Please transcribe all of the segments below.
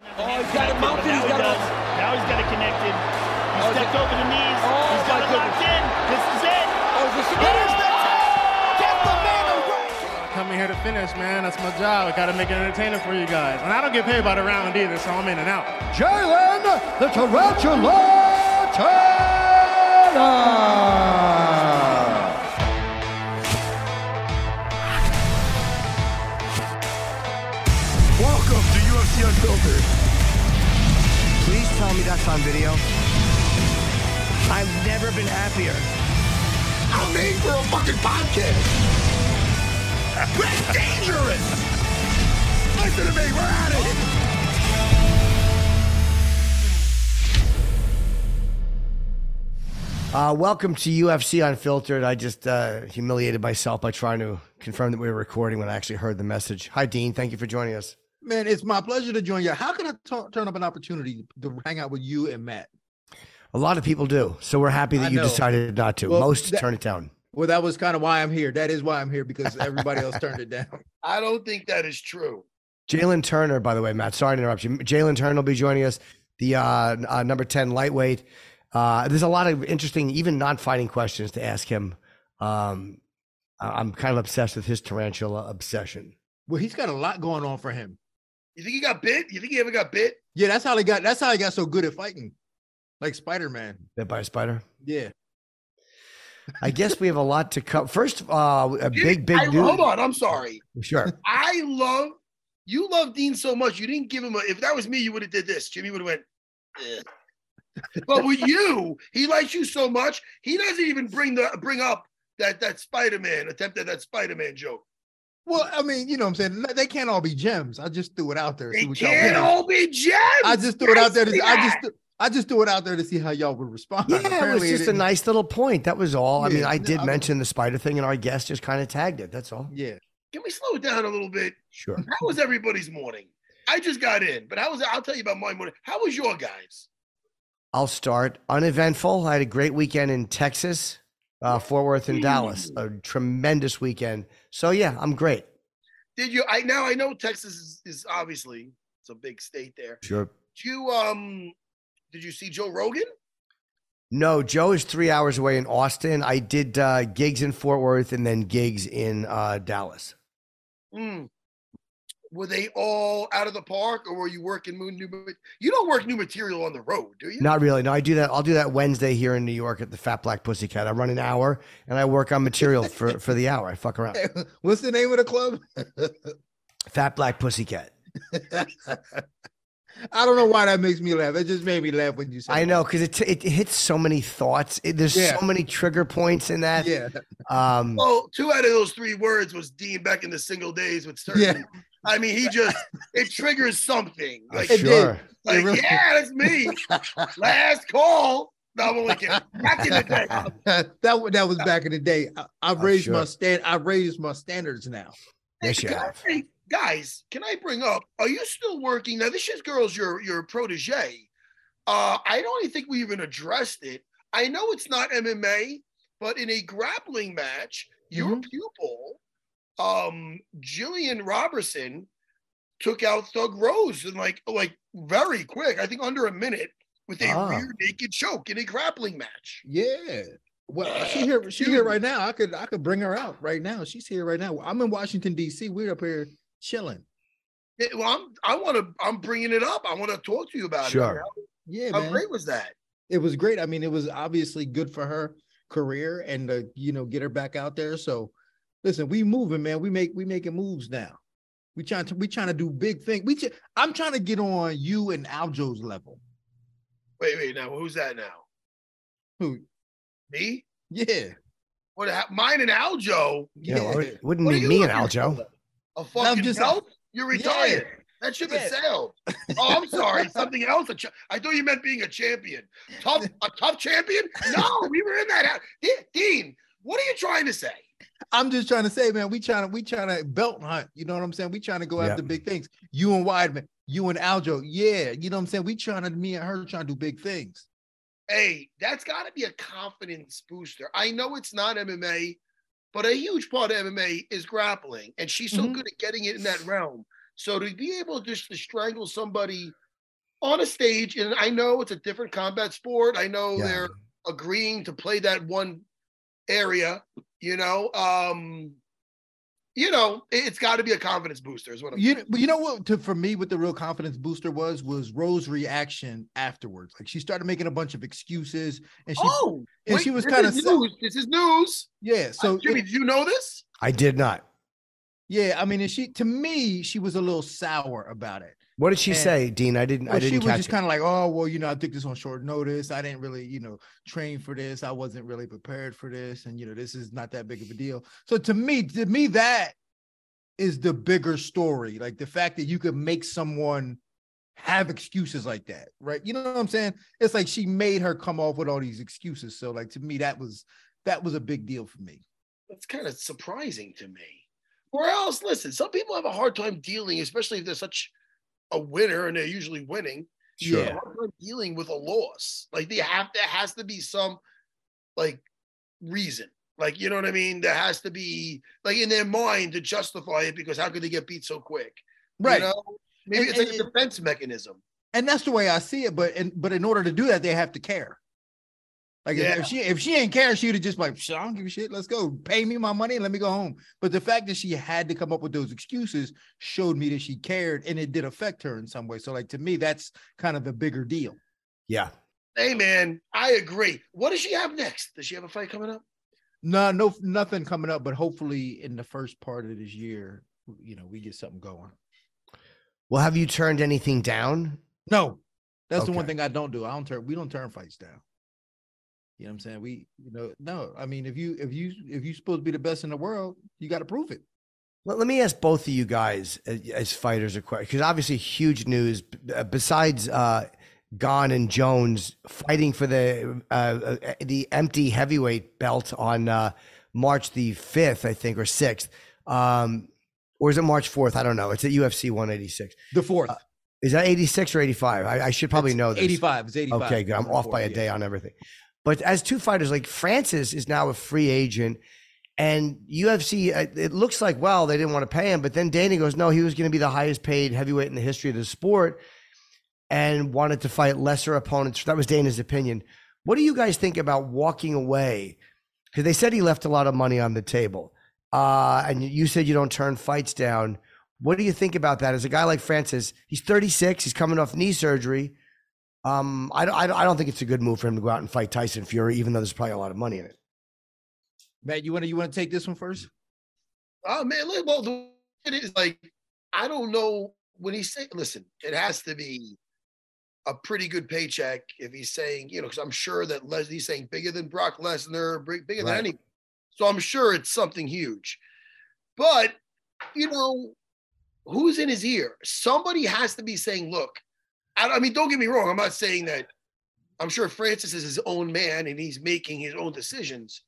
Oh, he's got it mounted. Now He's he got does. it. Now he's got it connected. He Oh, stepped over the knees. Oh, he's got it locked in. This is it. Oh, is this it is the Get the man away. Coming here to finish, man. That's my job. I gotta make it entertaining for you guys. And I don't get paid by the round either, so I'm in and out. Jalen the Tarantula Turner. Tell me that's on video. I've never been happier. I'm made for a fucking podcast. That's dangerous. Listen to me. We're at it. Uh, welcome to UFC Unfiltered. I just uh, humiliated myself by trying to confirm that we were recording when I actually heard the message. Hi, Dean. Thank you for joining us. Man, it's my pleasure to join you. How can I turn up an opportunity to hang out with you and Matt? A lot of people do, so we're happy that I you know. decided not to. Well, Most that- turn it down. Well, that was kind of why I'm here. That is why I'm here because everybody else turned it down. I don't think that is true. Jalen Turner, by the way, Matt. Sorry to interrupt you. Jalen Turner will be joining us. The uh, uh, number ten lightweight. Uh, there's a lot of interesting, even non-fighting questions to ask him. Um, I- I'm kind of obsessed with his tarantula obsession. Well, he's got a lot going on for him. You think he got bit? You think he ever got bit? Yeah, that's how they got. That's how he got so good at fighting, like Spider Man. Bit by a spider. Yeah. I guess we have a lot to cover. First, uh, a big, big I, news. Hold on. I'm sorry. Sure. I love you. Love Dean so much. You didn't give him a. If that was me, you would have did this. Jimmy would have went. "Eh." but with you, he likes you so much. He doesn't even bring the bring up that that Spider Man attempted that Spider Man joke. Well, I mean, you know what I'm saying? They can't all be gems. I just threw it out there. They see what can't think. all be gems. I just threw it out there. To, see I just I just threw it out there to see how y'all would respond. Yeah, it was Apparently just a nice little point. That was all. I mean, Yeah, I no, did I- mention the spider thing, and our guest just kind of tagged it. That's all. Yeah. Can we slow it down a little bit? Sure. How was everybody's morning? I just got in, but how was I'll tell you about my morning. How was your guys? I'll start. Uneventful. I had a great weekend in Texas, uh, Fort Worth, and Dallas. A tremendous weekend. So yeah, I'm great. Did you? I now I know Texas is, is obviously it's a big state there. Sure. Did you um did you see Joe Rogan? No, Joe is three hours away in Austin. I did uh, gigs in Fort Worth and then gigs in uh, Dallas. Hmm. Were they all out of the park, or were you working new? you don't work new material on the road, do you? Not really. No, I do that. I'll do that Wednesday here in New York at the Fat Black Pussycat. I run an hour and I work on material for, for the hour. I fuck around. What's the name of the club? Fat Black Pussycat. I don't know why that makes me laugh. It just made me laugh when you said I know because it, it hits so many thoughts. It, there's Yeah. so many trigger points in that. Yeah. Um, Well, two out of those three words was Dean back in the single days with certain. Yeah. I mean, he just it triggers something. Like, It sure. did. like really- yeah, that's me. Last call. No, I'm only kidding. Back in the day. that, that was back in the day. I, I've Oh, raised sure. my stand. I've raised my standards now. Yes, you have. say- guys, can I bring up? Are you still working now? This is girls, your your protege. Uh, I don't even think we even addressed it. I know it's not MMA, but in a grappling match, your Mhm. pupil, um, Jillian Robertson, took out Thug Rose in like like very quick. I think under a minute with a Ah. rear naked choke in a grappling match. Yeah. Well, she here. She here right now. I could. I could bring her out right now. She's here right now. I'm in Washington D.C. We're up here chilling. Yeah, well, I'm I want to I'm bringing it up. I want to talk to you about Sure. it. Yeah, How man. great was that? It was great. I mean, it was obviously good for her career and to, you know, get her back out there. So listen, we moving, man. We make we making moves now. We trying to we trying to do big things. We ch- I'm trying to get on you and Aljo's level. Wait, wait. Now who's that now? Who? Me? Yeah. What? ha- Mine and Aljo. Yeah, Yeah. well, wouldn't What are me and Aljo. for? A fucking just- belt? You're Yeah. retired. That ship has Yeah. sailed. Oh, I'm sorry. Something else. Cha- I thought you meant being a champion. Tough, a tough champion? No, we were in that. house. Dean, what are you trying to say? I'm just trying to say, man, we trying to we trying to belt hunt. You know what I'm saying? We trying to go Yeah. after big things. You and Weidman, you and Aljo, yeah. You know what I'm saying? We trying to me and her trying to do big things. Hey, that's got to be a confidence booster. I know it's not MMA, but a huge part of MMA is grappling, and she's so Mhm. good at getting it in that realm. So to be able just to strangle somebody on a stage, and I know it's a different combat sport. I know Yeah. they're agreeing to play that one area. You know, um, you know, it- it's got to be a confidence booster. Is what I'm. You, but you know what? To, for me, what the real confidence booster was was Rose's reaction afterwards. Like she started making a bunch of excuses, and she, oh, and wait, she was kinda news. This is news. yeah. So So, Jimmy, it- did you know this? I did not. yeah, I mean, and she to me, she was a little sour about it. What did she And- say, Dean? I didn't. I Well, she didn't was catch just kind of like, oh, well, you know, I took this on short notice. I didn't really, you know, train for this. I wasn't really prepared for this, and you know, this is not that big of a deal. So to me, to me, that is the bigger story. Like the fact that you could make someone have excuses like that, right? You know what I'm saying? It's like she made her come off with all these excuses. So, like to me, that was that was a big deal for me. That's kind of surprising to me. Or else, listen, some people have a hard time dealing, especially if they're such a winner and they're usually winning. They Yeah. a hard dealing with a loss. Like they have, there has to be some like reason. Like you know what I mean? There has to be like in their mind to justify it because how could they get beat so quick? You Right. know? Maybe And- it's like and- a defense mechanism. and that's the way I see it. But and but in order to do that, they have to care. Like if- Yeah. if, she if she ain't care, she'd have just like, "Shit, I don't give a shit. Let's go. Pay me my money and let me go home. But the fact that she had to come up with those excuses showed me that she cared and it did affect her in some way. So like to me, that's kind of a bigger deal. Yeah. Hey man, I agree. What does she have next? Does she have a fight coming up? No, no, nothing coming up. But hopefully in the first part of this year, you know, we get something going. Well, have you turned anything down? No, that's the one thing I don't do. I don't turn. We don't turn fights down. You know what I'm saying? We, you know, no. I mean, if you if you if you're supposed to be the best in the world, you got to prove it. Let, let me ask both of you guys as, as fighters a question because obviously huge news uh, besides uh, Gane and Jones fighting for the uh, uh, the empty heavyweight belt on uh, March the fifth, I think, or sixth, um, or is it March fourth? I don't know. It's at UFC 186. The fourth, Is that 86 or 85? I, I should probably It's know this. 85. It's 85. Okay, good. I'm off by a day on everything. But as two fighters, like Francis is now a free agent, and UFC, uh, it looks like, well, they didn't want to pay him. But then Dana goes, no, he was going to be the highest paid heavyweight in the history of the sport and wanted to fight lesser opponents. That was Dana's opinion. What do you guys think about walking away? Because they said he left a lot of money on the table. Uh, and you said you don't turn fights down. What do you think about that? As a guy like Francis, he's 36, he's coming off knee surgery. Um, I don't, I don't, I don't think it's a good move for him to go out and fight Tyson Fury, even though there's probably a lot of money in it. Matt, you want to you want to take this one first? Oh man, look, well, the it is like I don't know when he's saying. Listen, it has to be a pretty good paycheck if he's saying, you know, because I'm sure that Leslie's saying bigger than Brock Lesnar, bigger Right. than any. So I'm sure it's something huge. But you know, who's in his ear? Somebody has to be saying, look. I, I mean, don't get me wrong. I'm not saying that. I'm sure Francis is his own man and he's making his own decisions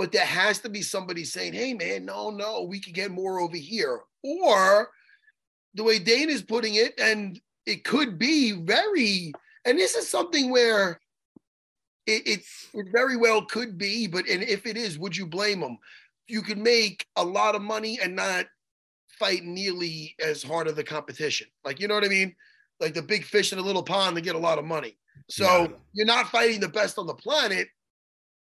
but there has to be somebody saying, hey, man, no, no, we could get more over here. Or the way Dane is putting it, and it could be very, and this is something where it, it, it very well could be, but and if it is, would you blame them? You could make a lot of money and not fight nearly as hard of the competition. Like, you know what I mean? Like the big fish in a little pond to get a lot of money. So Yeah. you're not fighting the best on the planet,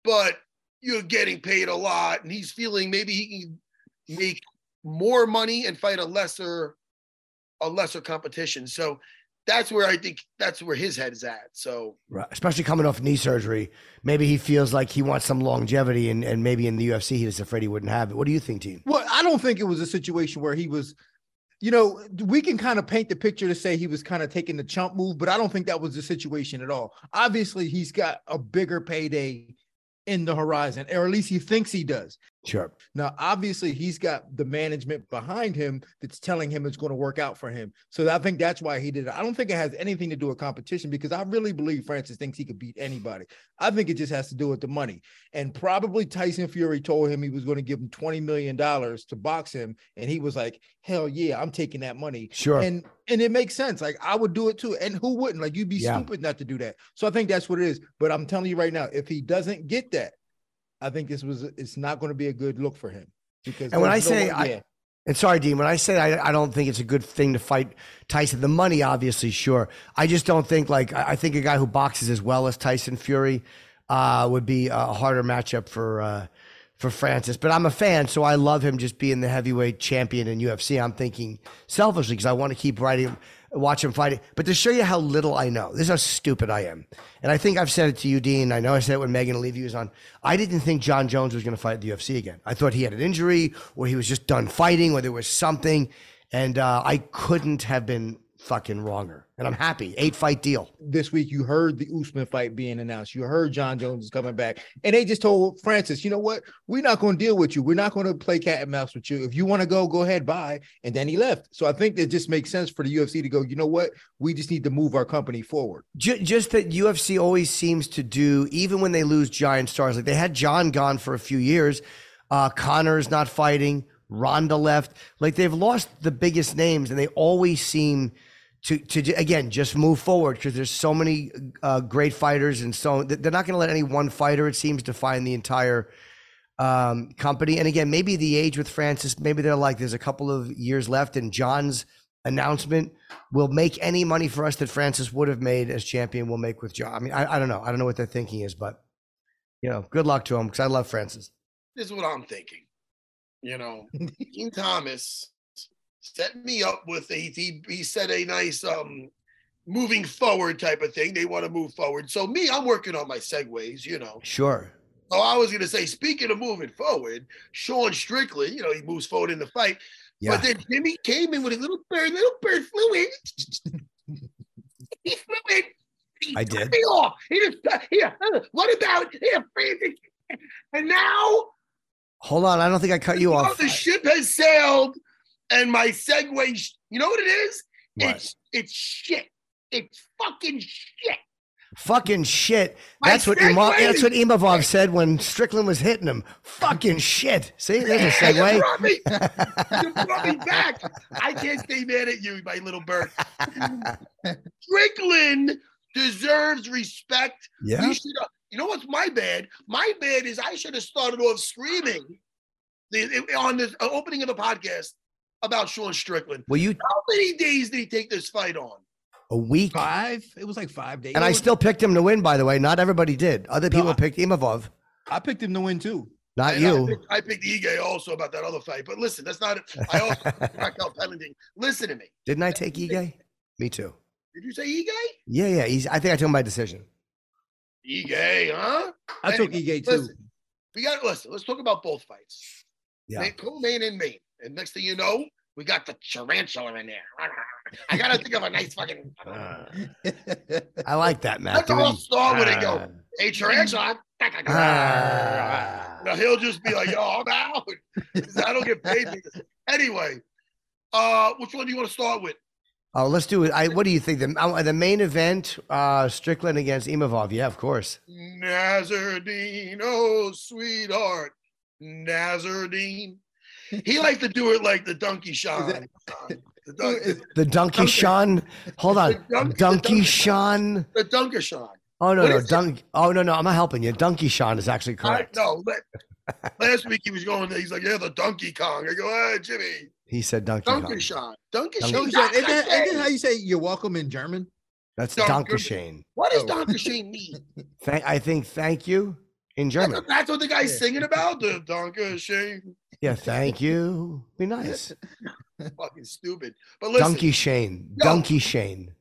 but you're getting paid a lot, and he's feeling maybe he can make more money and fight a lesser a lesser competition. So that's where I think that's where his head is at. So Right. Especially coming off knee surgery. Maybe he feels like he wants some longevity and, and maybe in the UFC he's afraid he wouldn't have it. What do you think, Dean? Well, I don't think it was a situation where he was, you know, we can kind of paint the picture to say he was kind of taking the chump move, but I don't think that was the situation at all. Obviously, he's got a bigger payday in the horizon, or at least he thinks he does. Sure. Now, obviously, he's got the management behind him that's telling him it's going to work out for him. So I think that's why he did it. I don't think it has anything to do with competition because I really believe Francis thinks he could beat anybody. I think it just has to do with the money. And probably Tyson Fury told him he was going to give him $20 million to box him. And he was like, hell yeah, I'm taking that money. Sure. And and it makes sense. Like I would do it too. And who wouldn't? Like you'd be Yeah. stupid not to do that. So I think that's what it is. But I'm telling you right now, if he doesn't get that, I think this was it's not going to be a good look for him. Because And when I say no- I- yeah. And sorry, Dean, when I say I, I don't think it's a good thing to fight Tyson, the money, obviously, sure. I just don't think, like, I I think a guy who boxes as well as Tyson Fury uh, would be a harder matchup for uh, for Francis. But I'm a fan, so I love him just being the heavyweight champion in UFC. I'm thinking selfishly because I want to keep writing, watch him fighting. But to show you how little I know, this is how stupid I am. And I think I've said it to you, Dean. I know I said it when Megan Olivi was on. I didn't think Jon Jones was going to fight the UFC again. I thought he had an injury or he was just done fighting or there was something. And uh, I couldn't have been fucking wronger. And I'm happy. Eight fight deal. this week you heard the Usman fight being announced. You heard Jon Jones is coming back, and they just told Francis, you know what? We're not going to deal with you. We're not going to play cat and mouse with you. If you want to go, go ahead, bye. And then he left. So I think it just makes sense for the UFC to go. You know what? We just need to move our company forward. Just that UFC always seems to do, even when they lose giant stars, like they had Jon gone for a few years. Uh, Conor's not fighting. Ronda left. Like they've lost the biggest names, and they always seem to to again just move forward because there's so many uh, great fighters, and so they're not going to let any one fighter. It seems define the entire um, company. And again, maybe the age with Francis, maybe they're like, there's a couple of years left, and Jon's announcement will make any money for us that Francis would have made as champion. Will make with Jon. I mean, I, I don't know. I don't know what their thinking is, but you know, good luck to him because I love Francis. this is what I'm thinking. You know, Dean Thomas set me up with a he, he said a nice um moving forward type of thing. They want to move forward. So me, I'm working on my segues, you know. Sure. So I was gonna say, speaking of moving forward, Sean Strickland, you know, he moves forward in the fight. Yeah. But then Jimmy came in with a little bird, little bird flew in. he flew in. He I did. Me off. He just uh, here. uh, What about here? And now Hold on. I don't think I cut you off. the ship has sailed, and my segue. sh- You know what it is? What? It's it's shit. It's fucking shit. Fucking shit. My That's what Ima- that's what Imavov said when Strickland was hitting him. Fucking shit. See, there's a segue. You brought me, you brought me back. I can't stay mad at you, my little bird. Strickland deserves respect. Yeah. We should, uh, you know what's my bad? My bad is I should have started off screaming the, on the uh, opening of the podcast about Sean Strickland. Well, you How many days did he take this fight on? a week, Five. It was like five days. and I still picked him to win. By the way, not everybody did. Other people I- picked Imavov, I picked him to win too. not And I you. picked, I picked Ige also about that other fight. But listen, that's not. It. I also Raquel Pennington. Listen to me. Didn't I take Ige? Me too. Did you say Ige? Yeah, yeah. He's. I think I took my decision. Ige, huh? I took Anyway, Ige too. Listen, we got listen. Let's talk about both fights. Yeah. Main- Co-main and main. And next thing you know, we got the tarantula in there. I gotta think of a nice fucking. I like that, Matt. That's how I'll doing- start with it. Go, hey tarantula. Ah. Now he'll just be like, "Yo, I'm out." I don't get paid. Anyway, uh, which one do you want to start with? Oh, let's do it. I. What do you think? The uh, the main event, uh, Strickland against Imavov. Yeah, of course. Nassourdine, oh sweetheart, Nassourdine. He likes to do it like the donkey Sean. that- The, dunk, The Donkey Sean. Hold on. The Dunk- Donkey Sean. the Dunker Sean. Oh no What no is it? Dunk. Oh no no. I'm not helping you. Donkey Sean is actually I, correct. no, la- last week he was going. He's like, yeah, the Donkey Kong. I go, hey, Jimmy, He said Donkey Donkey Kong. Sean. Donkey Donkey Sean. Don't Isn't that, isn't that how you say you're welcome in German? That's Donkey- Donkey Shane. What does Oh. Donkey Shane mean? Thank. I think thank you in That's, German. that's what the guy's Yeah. singing about. The Donkey Shane. Yeah, thank you. Be nice. Fucking stupid. But listen, Donkey Shane. Yo. Donkey Shane.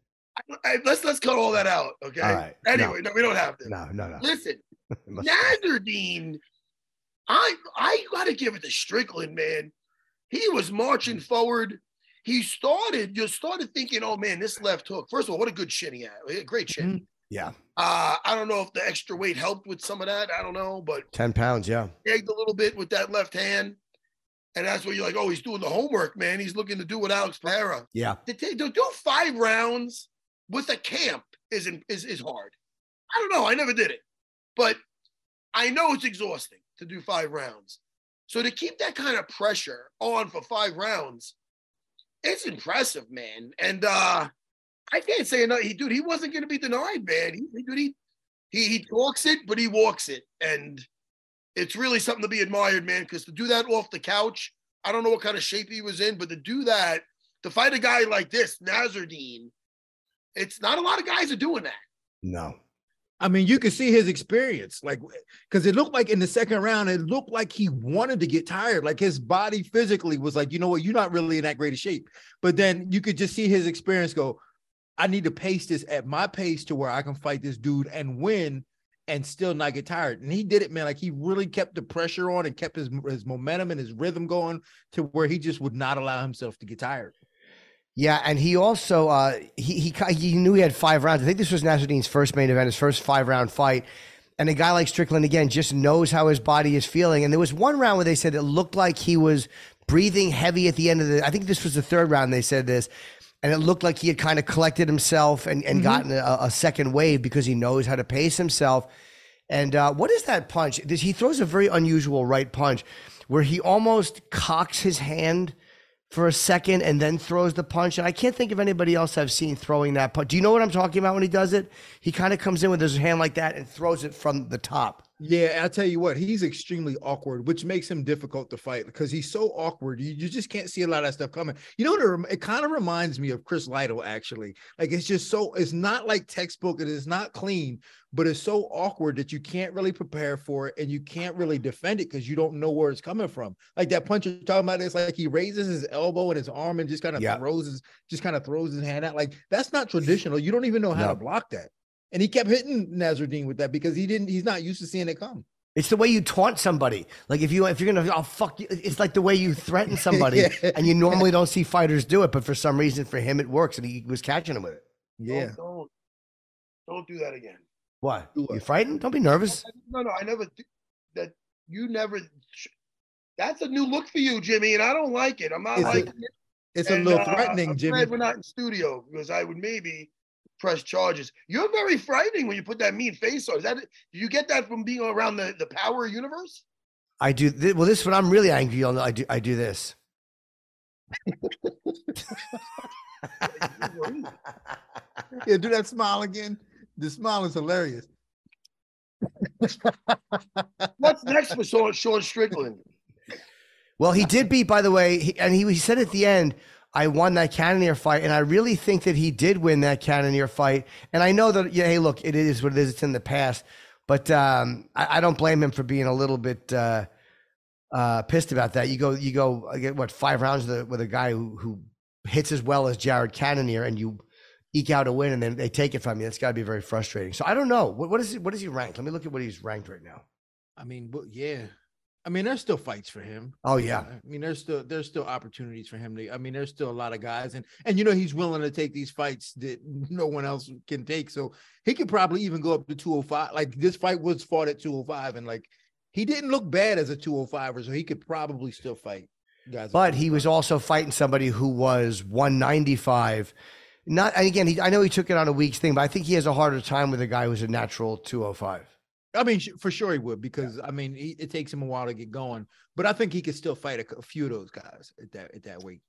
I- let's let's cut all that out. Okay. Right. Anyway, no. we don't have to. No, no, no. Listen, Nassourdine, I I gotta give it to Strickland, man. He was marching forward. He started, you started thinking, oh man, this left hook. First of all, what a good chin he had. He had a Great chin. Yeah. Uh, I don't know if the extra weight helped with some of that. I don't know, but 10 pounds. Yeah. egged a little bit with that left hand. And that's where you're like, oh, he's doing the homework, man. He's looking to do what Alex Pereira. Yeah. To, take, to do five rounds with a camp isn't is is hard. I don't know. I never did it, but I know it's exhausting to do five rounds. So to keep that kind of pressure on for five rounds, it's impressive, man. And uh I can't say enough. He dude, he wasn't going to be denied, man. He, he dude, he he he talks it, but he walks it, and it's really something to be admired, man. Because to do that off the couch, I don't know what kind of shape he was in, but to do that, to fight a guy like this, Nassourdine, it's not a lot of guys are doing that. No. I mean, you could see his experience, like, because it looked like in the second round, it looked like he wanted to get tired. Like his body physically was like, you know what, you're not really in that great of shape. But then you could just see his experience go, I need to pace this at my pace to where I can fight this dude and win and still not get tired. And he did it, man. Like he really kept the pressure on and kept his, his momentum and his rhythm going to where he just would not allow himself to get tired. Yeah, and he also uh, he he he knew he had five rounds. I think this was Nassourdine's first main event, his first five round fight. And a guy like Strickland again just knows how his body is feeling. And there was one round where they said it looked like he was breathing heavy at the end of the. I think this was the third round. They said this, and it looked like he had kind of collected himself and and gotten a, a second wave because he knows how to pace himself. And uh, what is that punch? This- He throws a very unusual right punch where he almost cocks his hand for a second and then throws the punch. And I can't think of anybody else I've seen throwing that punch. Do you know what I'm talking about when he does it? He kind of comes in with his hand like that and throws it from the top. Yeah, I tell you what, he's extremely awkward, which makes him difficult to fight because he's so awkward. You, you just can't see a lot of stuff coming. You know what? It, it kind of reminds me of Chris Lytle, actually. Like it's just so, it's not like textbook, it is not clean, but it's so awkward that you can't really prepare for it and you can't really defend it because you don't know where it's coming from. Like that punch you're talking about, it's like he raises his elbow and his arm and just kind of Yeah. throws his, just kind of throws his hand out. Like that's not traditional. You don't even know how No. to block that. And he kept hitting Nassourdine with that because he didn't, he's not used to seeing it come. It's the way you taunt somebody. Like if you if you're gonna oh fuck you, it's like the way you threaten somebody, Yeah. and you normally don't see fighters do it, but for some reason for him it works, and he was catching him with it. Yeah. Don't, don't, don't do that again. What? Do what? You frightened? Don't be nervous. No, no, I never. That you never. That's a new look for you, Jimmy, and I don't like it. I'm not It's a- liking it. It's a little uh, threatening, I'm Jimmy. glad we're not in studio because I would maybe press charges. You're very frightening when you put that mean face on. Is that? Do you get that from being around the the power universe? I do. Th- well, this when I'm really angry, you'll I do. I do this. Yeah, do that smile again. The smile is hilarious. What's next for Sean, Sean Strickland? Well, he did beat, by the way, he, and he, he said at the end, I won that Cannonier fight, and I really think that he did win that Cannonier fight. And I know that, yeah, hey, look, it is what it is. It's in the past, but um, I, I don't blame him for being a little bit uh, uh, pissed about that. You go, you go, I get what five rounds with a, with a guy who, who hits as well as Jared Cannonier, and you eke out a win, and then they take it from you. It's got to be very frustrating. So I don't know what, what is he, what is he ranked? Let me look at what he's ranked right now. I mean, yeah. I mean, there's still fights for him. Oh yeah, I mean, there's still there's still opportunities for him to. I mean, there's still a lot of guys, and and you know he's willing to take these fights that no one else can take. So he could probably even go up to 205. Like this fight was fought at 205, and like he didn't look bad as a 205er, so he could probably still fight guys. But he was also fighting somebody who was 195. Not and again, he, I know he took it on a week's thing, but I think he has a harder time with a guy who's a natural 205. I mean, for sure he would because I mean he, it takes him a while to get going, but I think he could still fight a few of those guys at that at that weight.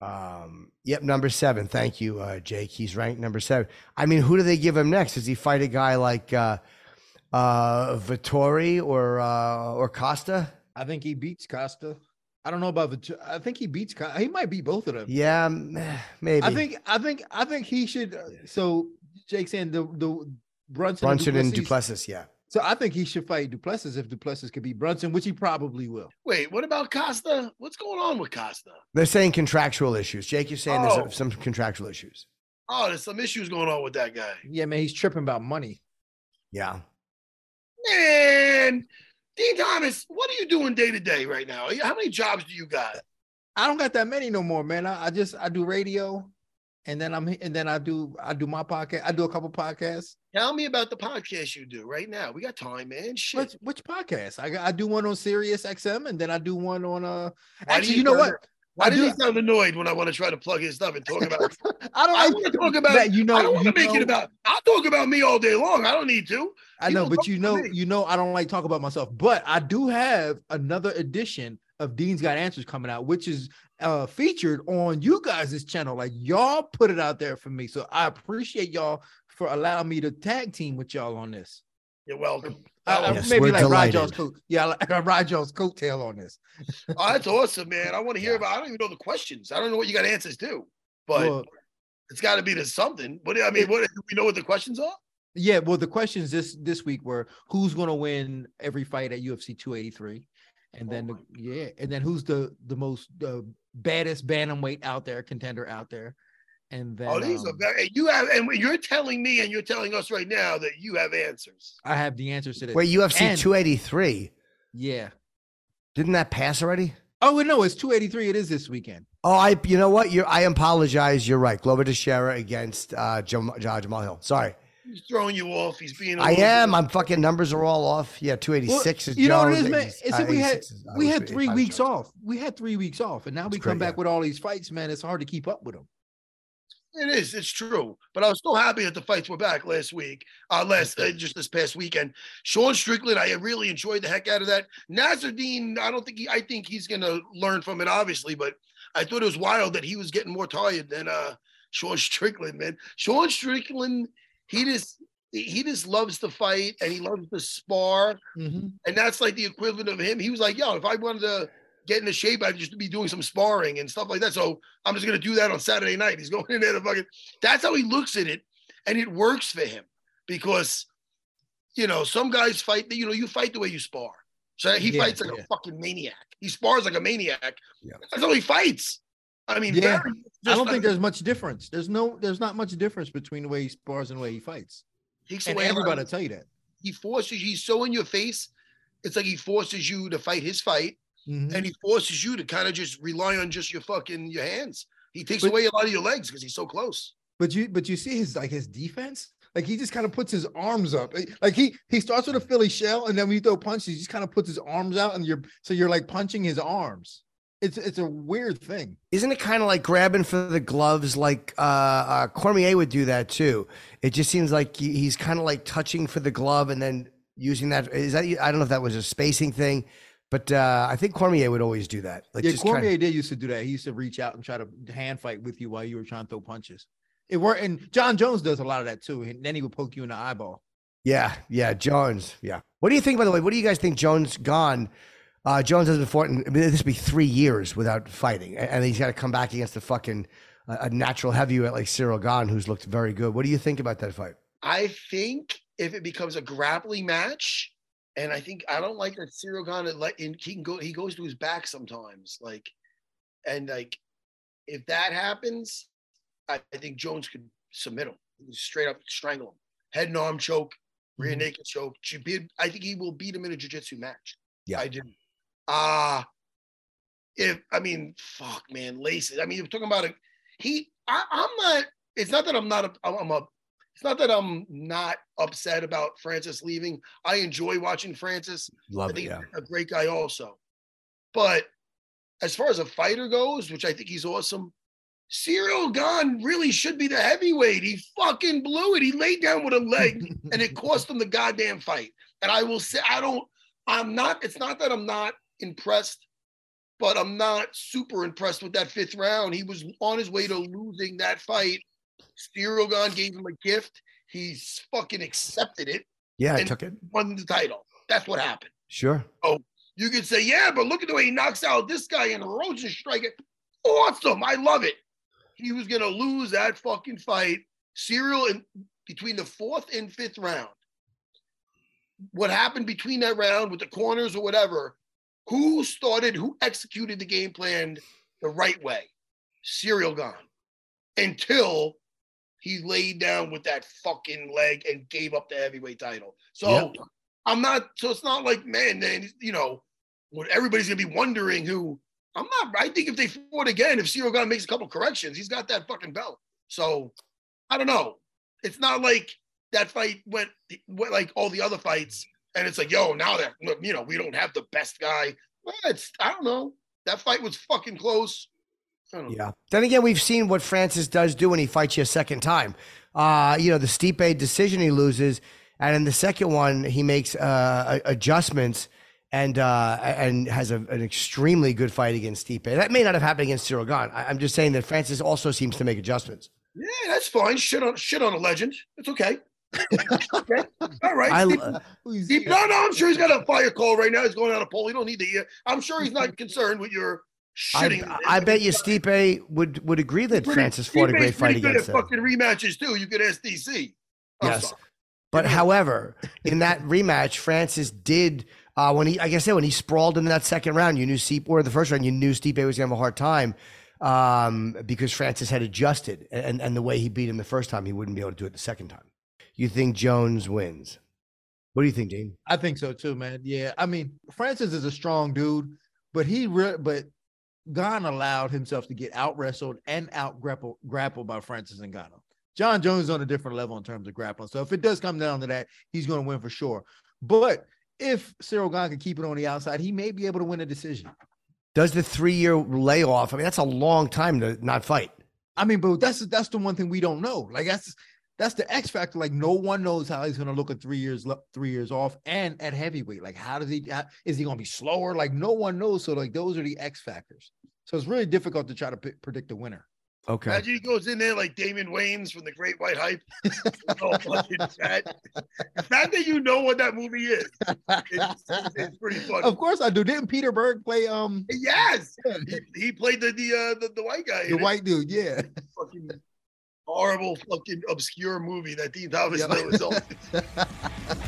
Um, yep, number seven. Thank you, uh, Jake. He's ranked number seven. I mean, who do they give him next? Does he fight a guy like uh, uh, Vettori or uh, or Costa? I think he beats Costa. I don't know about the. I think he beats. He might beat both of them. Yeah, maybe. I think. I think. I think he should. uh, So Jake saying the the Brunson, Brunson and du Plessis, Duplessis. Yeah, So I think he should fight du Plessis if du Plessis could beat Brunson, which he probably will. Wait, what about Costa? What's going on with Costa? They're saying contractual issues. Jake, you're saying Oh. there's some contractual issues. Oh, there's some issues going on with that guy. Yeah, man, he's tripping about money. Yeah. Man, Dean Thomas, what are you doing day to day right now? How many jobs do you got? I don't got that many no more, man. I, I just I do radio, and then I'm and then I do I do my podcast. I do a couple podcasts. Tell me about the podcast you do right now. We got time, man. Shit. Which which podcast? I I do one on Sirius XM, and then I do one on uh. Why Actually, you you know what? Why does do- he sound annoyed when I want to try to plug his stuff and talk about? I don't. I want to talk about. You know. I don't want to make know- it about. I'll talk about me all day long. I don't need to. I know, but you know, you know, I don't like talk about myself. But I do have another edition of Dean's Got Answers coming out, which is uh featured on you guys' channel. Like y'all put it out there for me, so I appreciate y'all for allowing me to tag team with y'all on this. You're welcome. I- I- Yes, maybe we're like Rod delighted. Jones coat. Yeah, like Rod Jones coattail on this. Oh, that's awesome, man. I want to hear Yeah. about. I don't even know the questions. I don't know what you got answers to, but Well, it's got to be to something. What do I mean, what do we know what the questions are? yeah, well, the questions this this week were who's gonna win every fight at UFC 283, and then the, yeah, and then who's the the most uh, baddest bantamweight out there, contender out there, and then oh, these are um, very. You have, and you're telling me, and you're telling us right now that you have answers. I have the answers to this. Wait, UFC And- 283. yeah. Didn't that pass already? Oh no, it's 283. It is this weekend. Oh, I. You know what? You're. I apologize. You're right. Glover Teixeira against uh, Jam- Jamal Jamal Hill. Sorry. He's throwing you off. He's being. I am. bit- I'm fucking numbers are all off. Yeah, 286 is you know what it Jones, is, man? It's uh, that we had is- we had three weeks Jones. off. We had three weeks off, and now we come great, back yeah. with all these fights, man. It's hard to keep up with them. It is. It's true. But I was still happy that the fights were back last week. Uh, last uh, just this past weekend. Sean Strickland, I really enjoyed the heck out of that. Nassourdine, I don't think he. I think he's gonna learn from it, obviously. But I thought it was wild that he was getting more tired than uh Sean Strickland. Man, Sean Strickland, he just he just loves to fight and he loves to spar. Mhm. And that's like the equivalent of him. He was like, yo, if I wanted to get into shape, I'd just be doing some sparring and stuff like that. So I'm just gonna do that on Saturday night. He's going in there to fucking that's how he looks at it. And it works for him because you know, some guys fight, you know, you fight the way you spar. So he Yeah, fights like yeah. a fucking maniac. He spars like a maniac. Yeah. That's how he fights. I mean, Yeah. very- I don't think there's much difference. There's no, there's not much difference between the way he spars and the way he fights. takes And away a lot of- everybody tell you that. he forces he's so in your face. It's like he forces you to fight his fight. Mhm. and he forces you to kind of just rely on just your fucking your hands. He takes But- away a lot of your legs because he's so close. But you, but you see his like his defense. Like he just kind of puts his arms up. Like he he starts with a Philly shell, and then when you throw punches, he just kind of puts his arms out, and you're so you're like punching his arms. It's it's a weird thing. Isn't it kind of like grabbing for the gloves? Like uh, uh, Cormier would do that too. It just seems like he, he's kind of like touching for the glove and then using that. Is that? I don't know if that was a spacing thing, but uh, I think Cormier would always do that. Like yeah, just kinda- Cormier did used to do that. He used to reach out and try to hand fight with you while you were trying to throw punches. It worked, and Jon Jones does a lot of that too. And then he would poke you in the eyeball. Yeah, yeah, Jones. Yeah. What do you think, by the way? What do you guys think? Jones gone. Uh, Jones hasn't fought. In, I mean, this would be three years without fighting, a- and he's got to come back against a fucking uh, a natural heavyweight like Ciryl Gane, who's looked very good. What do you think about that fight? I think if it becomes a grappling match, and I think I don't like that Ciryl Gane let in he can go he goes to his back sometimes. Like and like if that happens, I, I think Jones could submit him. Straight up strangle him. Head and arm choke, rear Mhm. naked choke. I think he will beat him in a jiu-jitsu match. Yeah. I do. Ah, if I mean, fuck, man, laces. I mean, you're talking about a he. I, I'm not. It's not that I'm not. A, I'm a. It's not that I'm not upset about Francis leaving. I enjoy watching Francis. I Love it. Yeah. a great guy also. But as far as a fighter goes, which I think he's awesome, Ciryl Gane really should be the heavyweight. He fucking blew it. He laid down with a leg and it cost him the goddamn fight. And I will say, I don't, I'm not, it's not that I'm not impressed, but I'm not super impressed with that fifth round. He was on his way to losing that fight. Gane gave him a gift. He's fucking accepted it, Yeah, I took it. won the title. That's what happened. Sure. Oh, you could say, yeah, but look at the way he knocks out this guy in a Rozenstruik. Awesome. I love it. He was going to lose that fucking fight. Ciryl in between the fourth and fifth round. what happened between that round with the corners or whatever, who started, who executed the game plan the right way? Ciryl Gane until he laid down with that fucking leg and gave up the heavyweight title. So Yep. I'm not. So it's not like man, then you know, what everybody's gonna be wondering who. I'm not. I think if they fought again, if Ciryl Gane makes a couple corrections, he's got that fucking belt. So I don't know. It's not like that fight went, went like all the other fights, and it's like, yo, now that you know we don't have the best guy. Well, it's I don't know. That fight was fucking close. I know. Yeah. Then again, we've seen what Francis does do when he fights you a second time. Uh, you know, the Stipe decision he loses, and in the second one he makes uh, adjustments and uh, and has a, an extremely good fight against Stipe. That may not have happened against Ciryl Gane. I- I'm just saying that Francis also seems to make adjustments. Yeah, that's fine. Shit on shit on a legend. It's okay. okay. All right. I, Steve- Who's- Steve- no, no, I'm sure he's got a fire call right now. He's going out of poll. You don't need to hear. I'm sure he's not concerned with your shitting. I, I bet you Stipe would would agree that Pretty- Francis fought a Stipe's great fight pretty good against at him. fucking rematches too. You could ask DC. I'm Yes. sorry. But however, in that rematch, Francis did uh, when he, like I said, when he sprawled into that second round, you knew Stipe, or the first round, you knew Stipe was gonna have a hard time um, because Francis had adjusted, and and the way he beat him the first time, he wouldn't be able to do it the second time. You think Jones wins? What do you think, Dean? I think so too, man. Yeah, I mean, Francis is a strong dude, but he re- but Gane allowed himself to get out wrestled and out grappled by Francis and Ngannou. Jon Jones is on a different level in terms of grappling. So if it does come down to that, he's going to win for sure. But if Ciryl Gane can keep it on the outside, he may be able to win a decision. Does the three year layoff? I mean, that's a long time to not fight. I mean, but that's that's the one thing we don't know. Like that's that's the X factor. Like no one knows how he's going to look at three years three years off and at heavyweight. Like how does he? How, is he going to be slower? Like no one knows. So like those are the X factors. So it's really difficult to try to p- predict a winner. Okay. Imagine he goes in there like Damon Wayans from the Great White Hype. oh, fucking fat. The fact that you know what that movie is, it's, it's pretty funny. Of course I do. Didn't Peter Berg play um Yes, he, he played the the, uh, the the white guy. in the it. white dude? Yeah. fucking horrible, fucking obscure movie that Dean Thomas Yep. was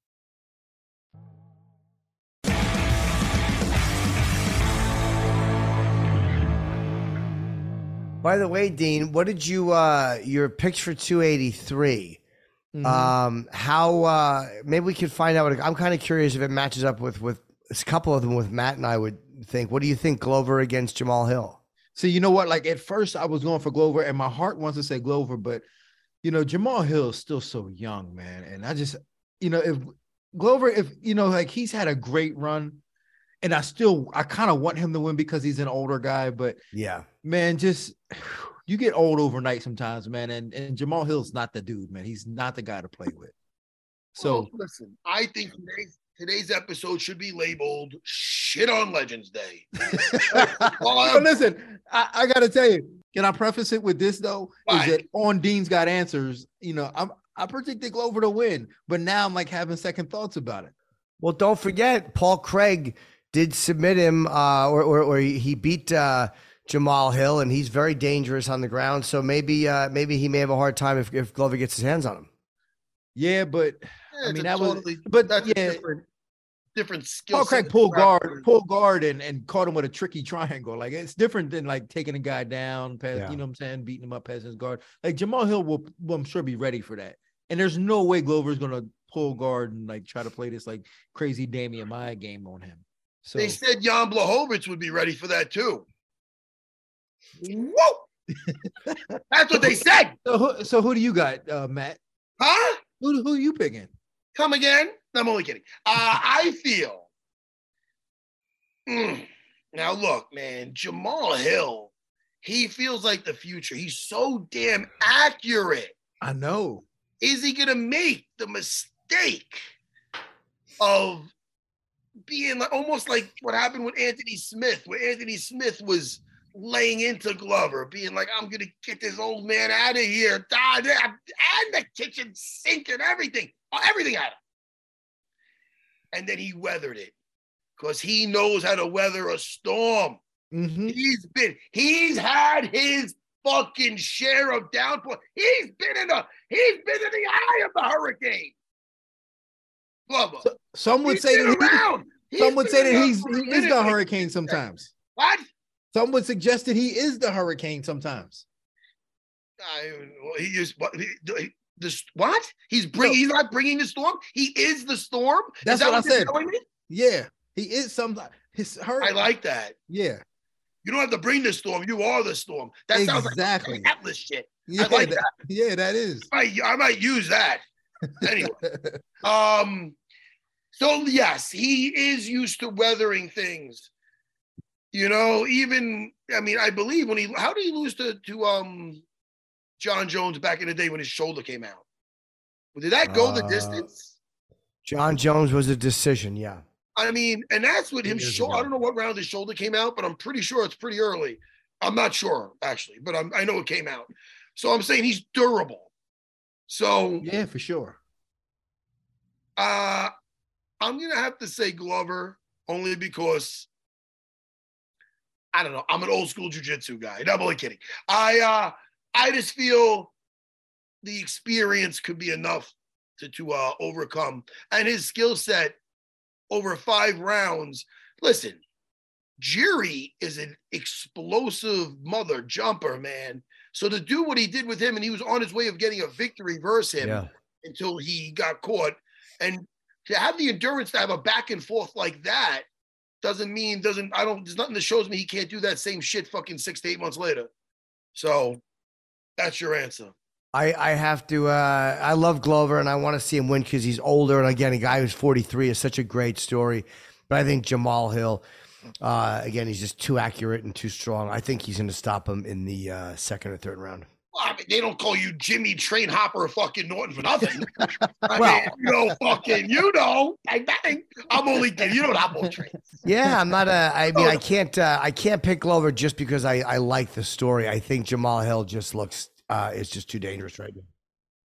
By the way, Dean, what did you uh your picks for 283? Mhm. Um how uh maybe we could find out what I'm kind of curious if it matches up with with a couple of them with Matt and I would think. What do you think Glover against Jamal Hill? See, you know what? Like at first, I was going for Glover, and my heart wants to say Glover, but you know, Jamal Hill is still so young, man. And I just, you know, if Glover, if you know, like he's had a great run, and I still, I kind of want him to win because he's an older guy. But Yeah. Man, just you get old overnight sometimes, man. And and Jamal Hill's not the dude, man. He's not the guy to play with. So Well, listen, I think today's, today's episode should be labeled "Shit on Legends Day." Well, listen, I, I got to tell you, can I preface it with this though? Why? Is that on Dean's got answers? You know, I'm I predicted Glover to win, but now I'm like having second thoughts about it. Well, don't forget, Paul Craig did submit him, uh, or, or, or he beat uh, Jamal Hill, and he's very dangerous on the ground. So maybe, uh, maybe he may have a hard time if, if Glover gets his hands on him. Yeah, but Yeah, I mean, a that was- but that's a yeah. different. different skill. Paul Craig set. pull guard, pull guard, and, and caught him with a tricky triangle. Like it's different than like taking a guy down, past, Yeah. you know what I'm saying, beating him up past his guard. Like Jamal Hill will, will, I'm sure, be ready for that. And there's no way Glover's gonna pull guard and like try to play this like crazy Demian Maia game on him. So They said Jan Blachowicz would be ready for that too. Whoa! That's what they said, so who, so who do you got, uh, Matt? huh? Who who are you picking? Come again? No, I'm only kidding. Uh, I feel. Mm. Now look, man, Jamal Hill, he feels like the future. He's so damn accurate. I know. Is he gonna make the mistake of being like almost like what happened with Anthony Smith, where Anthony Smith was laying into Glover, being like, I'm gonna get this old man out of here. And the kitchen sink and everything, uh, everything out of him. And then he weathered it because he knows how to weather a storm. Mhm. He's been, he's had his fucking share of downpour. He's been in the, he's been in the eye of the hurricane. Glover. So- some would He's say that he, around. He's some would say that he's he is the hurricane sometimes. What? Some would suggest that he is the hurricane sometimes. I, well, he is what? He, he- this what? He's bringing. He's not bringing the storm. He is the storm. Is That's that what I you're said. me? Yeah, he is some his her. I like that. Yeah, You don't have to bring the storm. You are the storm. That sounds Exactly. like Atlas shit. yeah, like that, yeah, that is. I, I might use that. Anyway. Um, so yes, he is used to weathering things. You know, even I mean, I believe when he how did he lose to to um Jon Jones back in the day when his shoulder came out? Did that go the Uh, distance? Jon Jones was a decision. Yeah. I mean, and that's with him Years. I don't know what round his shoulder came out, but I'm pretty sure it's pretty early. I'm not sure actually, but I'm, I know it came out. So I'm saying he's durable. So yeah, for sure. Uh, I'm gonna have to say Glover only because I don't know. I'm an old school jujitsu guy. No, I'm only kidding. I uh, I just feel the experience could be enough to to uh, overcome, and his skill set over five rounds. Listen, Jiri is an explosive mother jumper, man. So to do what he did with him, and he was on his way of getting a victory versus him Yeah. until he got caught. And to have the endurance to have a back and forth like that doesn't mean doesn't I don't there's nothing that shows me he can't do that same shit fucking six to eight months later. So that's your answer. I, I have to. Uh, I love Glover, and I want to see him win because he's older. And again, a guy who's 43 is such a great story. But I think Jamal Hill, uh, again, he's just too accurate and too strong. I think he's going to stop him in the uh, second or third round. Well, I mean, they don't call you Jimmy Train Hopper fucking Norton for nothing. I Well- mean, you know, fucking, you know, bang, bang. I'm only kidding. You know what Hopper train. Yeah, I'm not a. I mean, I can't. Uh, I can't pick Glover just because I, I like the story. I think Jamal Hill just looks. Uh, is just too dangerous right now.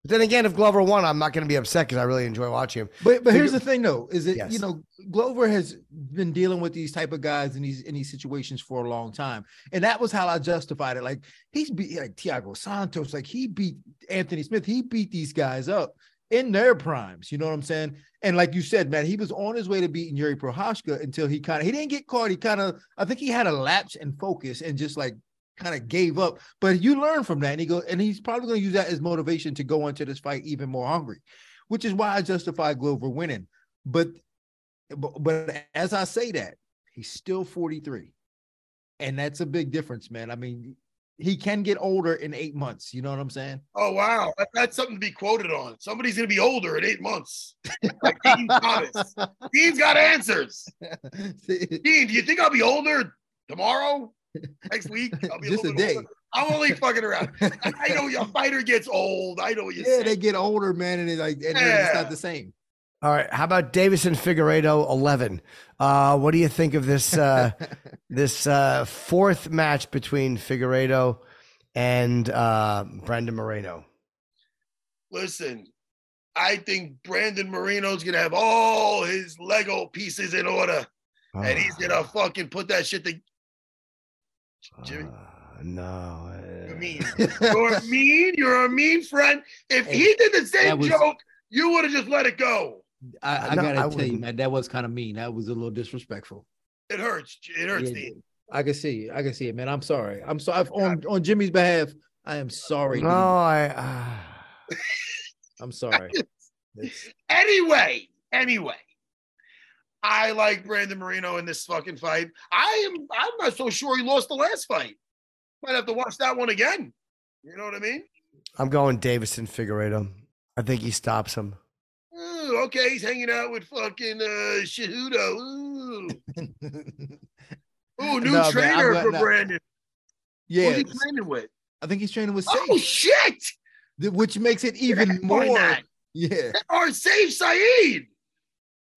But then again, if Glover won, I'm not going to be upset because I really enjoy watching him. But but here's the thing though, is that Yes. you know Glover has been dealing with these type of guys in these in these situations for a long time, and that was how I justified it. Like he's beat like Thiago Santos, like he beat Anthony Smith, he beat these guys up in their primes. You know what I'm saying? And like you said, man, he was on his way to beating Jiri Prochazka until he kind of he didn't get caught. He kind of I think he had a lapse in focus and just like kind of gave up. But you learn from that, and he go and he's probably going to use that as motivation to go into this fight even more hungry which is why I justify Glover winning. But, but but as I say that, he's still 43. And that's a big difference, man. I mean, he can get older in eight months. You know what I'm saying? Oh wow, that, that's something to be quoted on. Somebody's gonna be older in eight months. Like Dean Thomas. Dean's got answers. Dean, do you think I'll be older tomorrow? Next week? I'll be Just a little bit day. older. I'm only fucking around. I know your fighter gets old. I know what you yeah, say. they get older, man, and it's like and then it's not the same. All right, how about Deiveson Figueiredo 11? Uh, what do you think of this uh, this uh, fourth match between Figueiredo and uh, Brandon Moreno? Listen, I think Brandon Moreno's gonna have all his Lego pieces in order, and he's gonna fucking put that shit to Jimmy. Uh, no. uh, You're mean. You're mean. You're a mean friend. If he did the same was- joke, you would have just let it go. I, I No, gotta I tell you, wouldn't. man, that was kind of mean. That was a little disrespectful. It hurts. It hurts, Yeah, Dean. I can see it. I can see it, man. I'm sorry. I'm sorry on on Jimmy's behalf. I am sorry. No, dude. I. Uh, I'm sorry. Anyway, anyway, I like Brandon Moreno in this fucking fight. I am. I'm not so sure he lost the last fight. Might have to watch that one again. You know what I mean? I'm going Deiveson Figueiredo. I think he stops him. Ooh, okay, he's hanging out with fucking uh, Shahudo. Ooh, Ooh new No, trainer glad- for. Brandon. yeah, Who's he training with? I think he's training with Oh shit! which makes it even more. Yeah, Or Safe Saeed.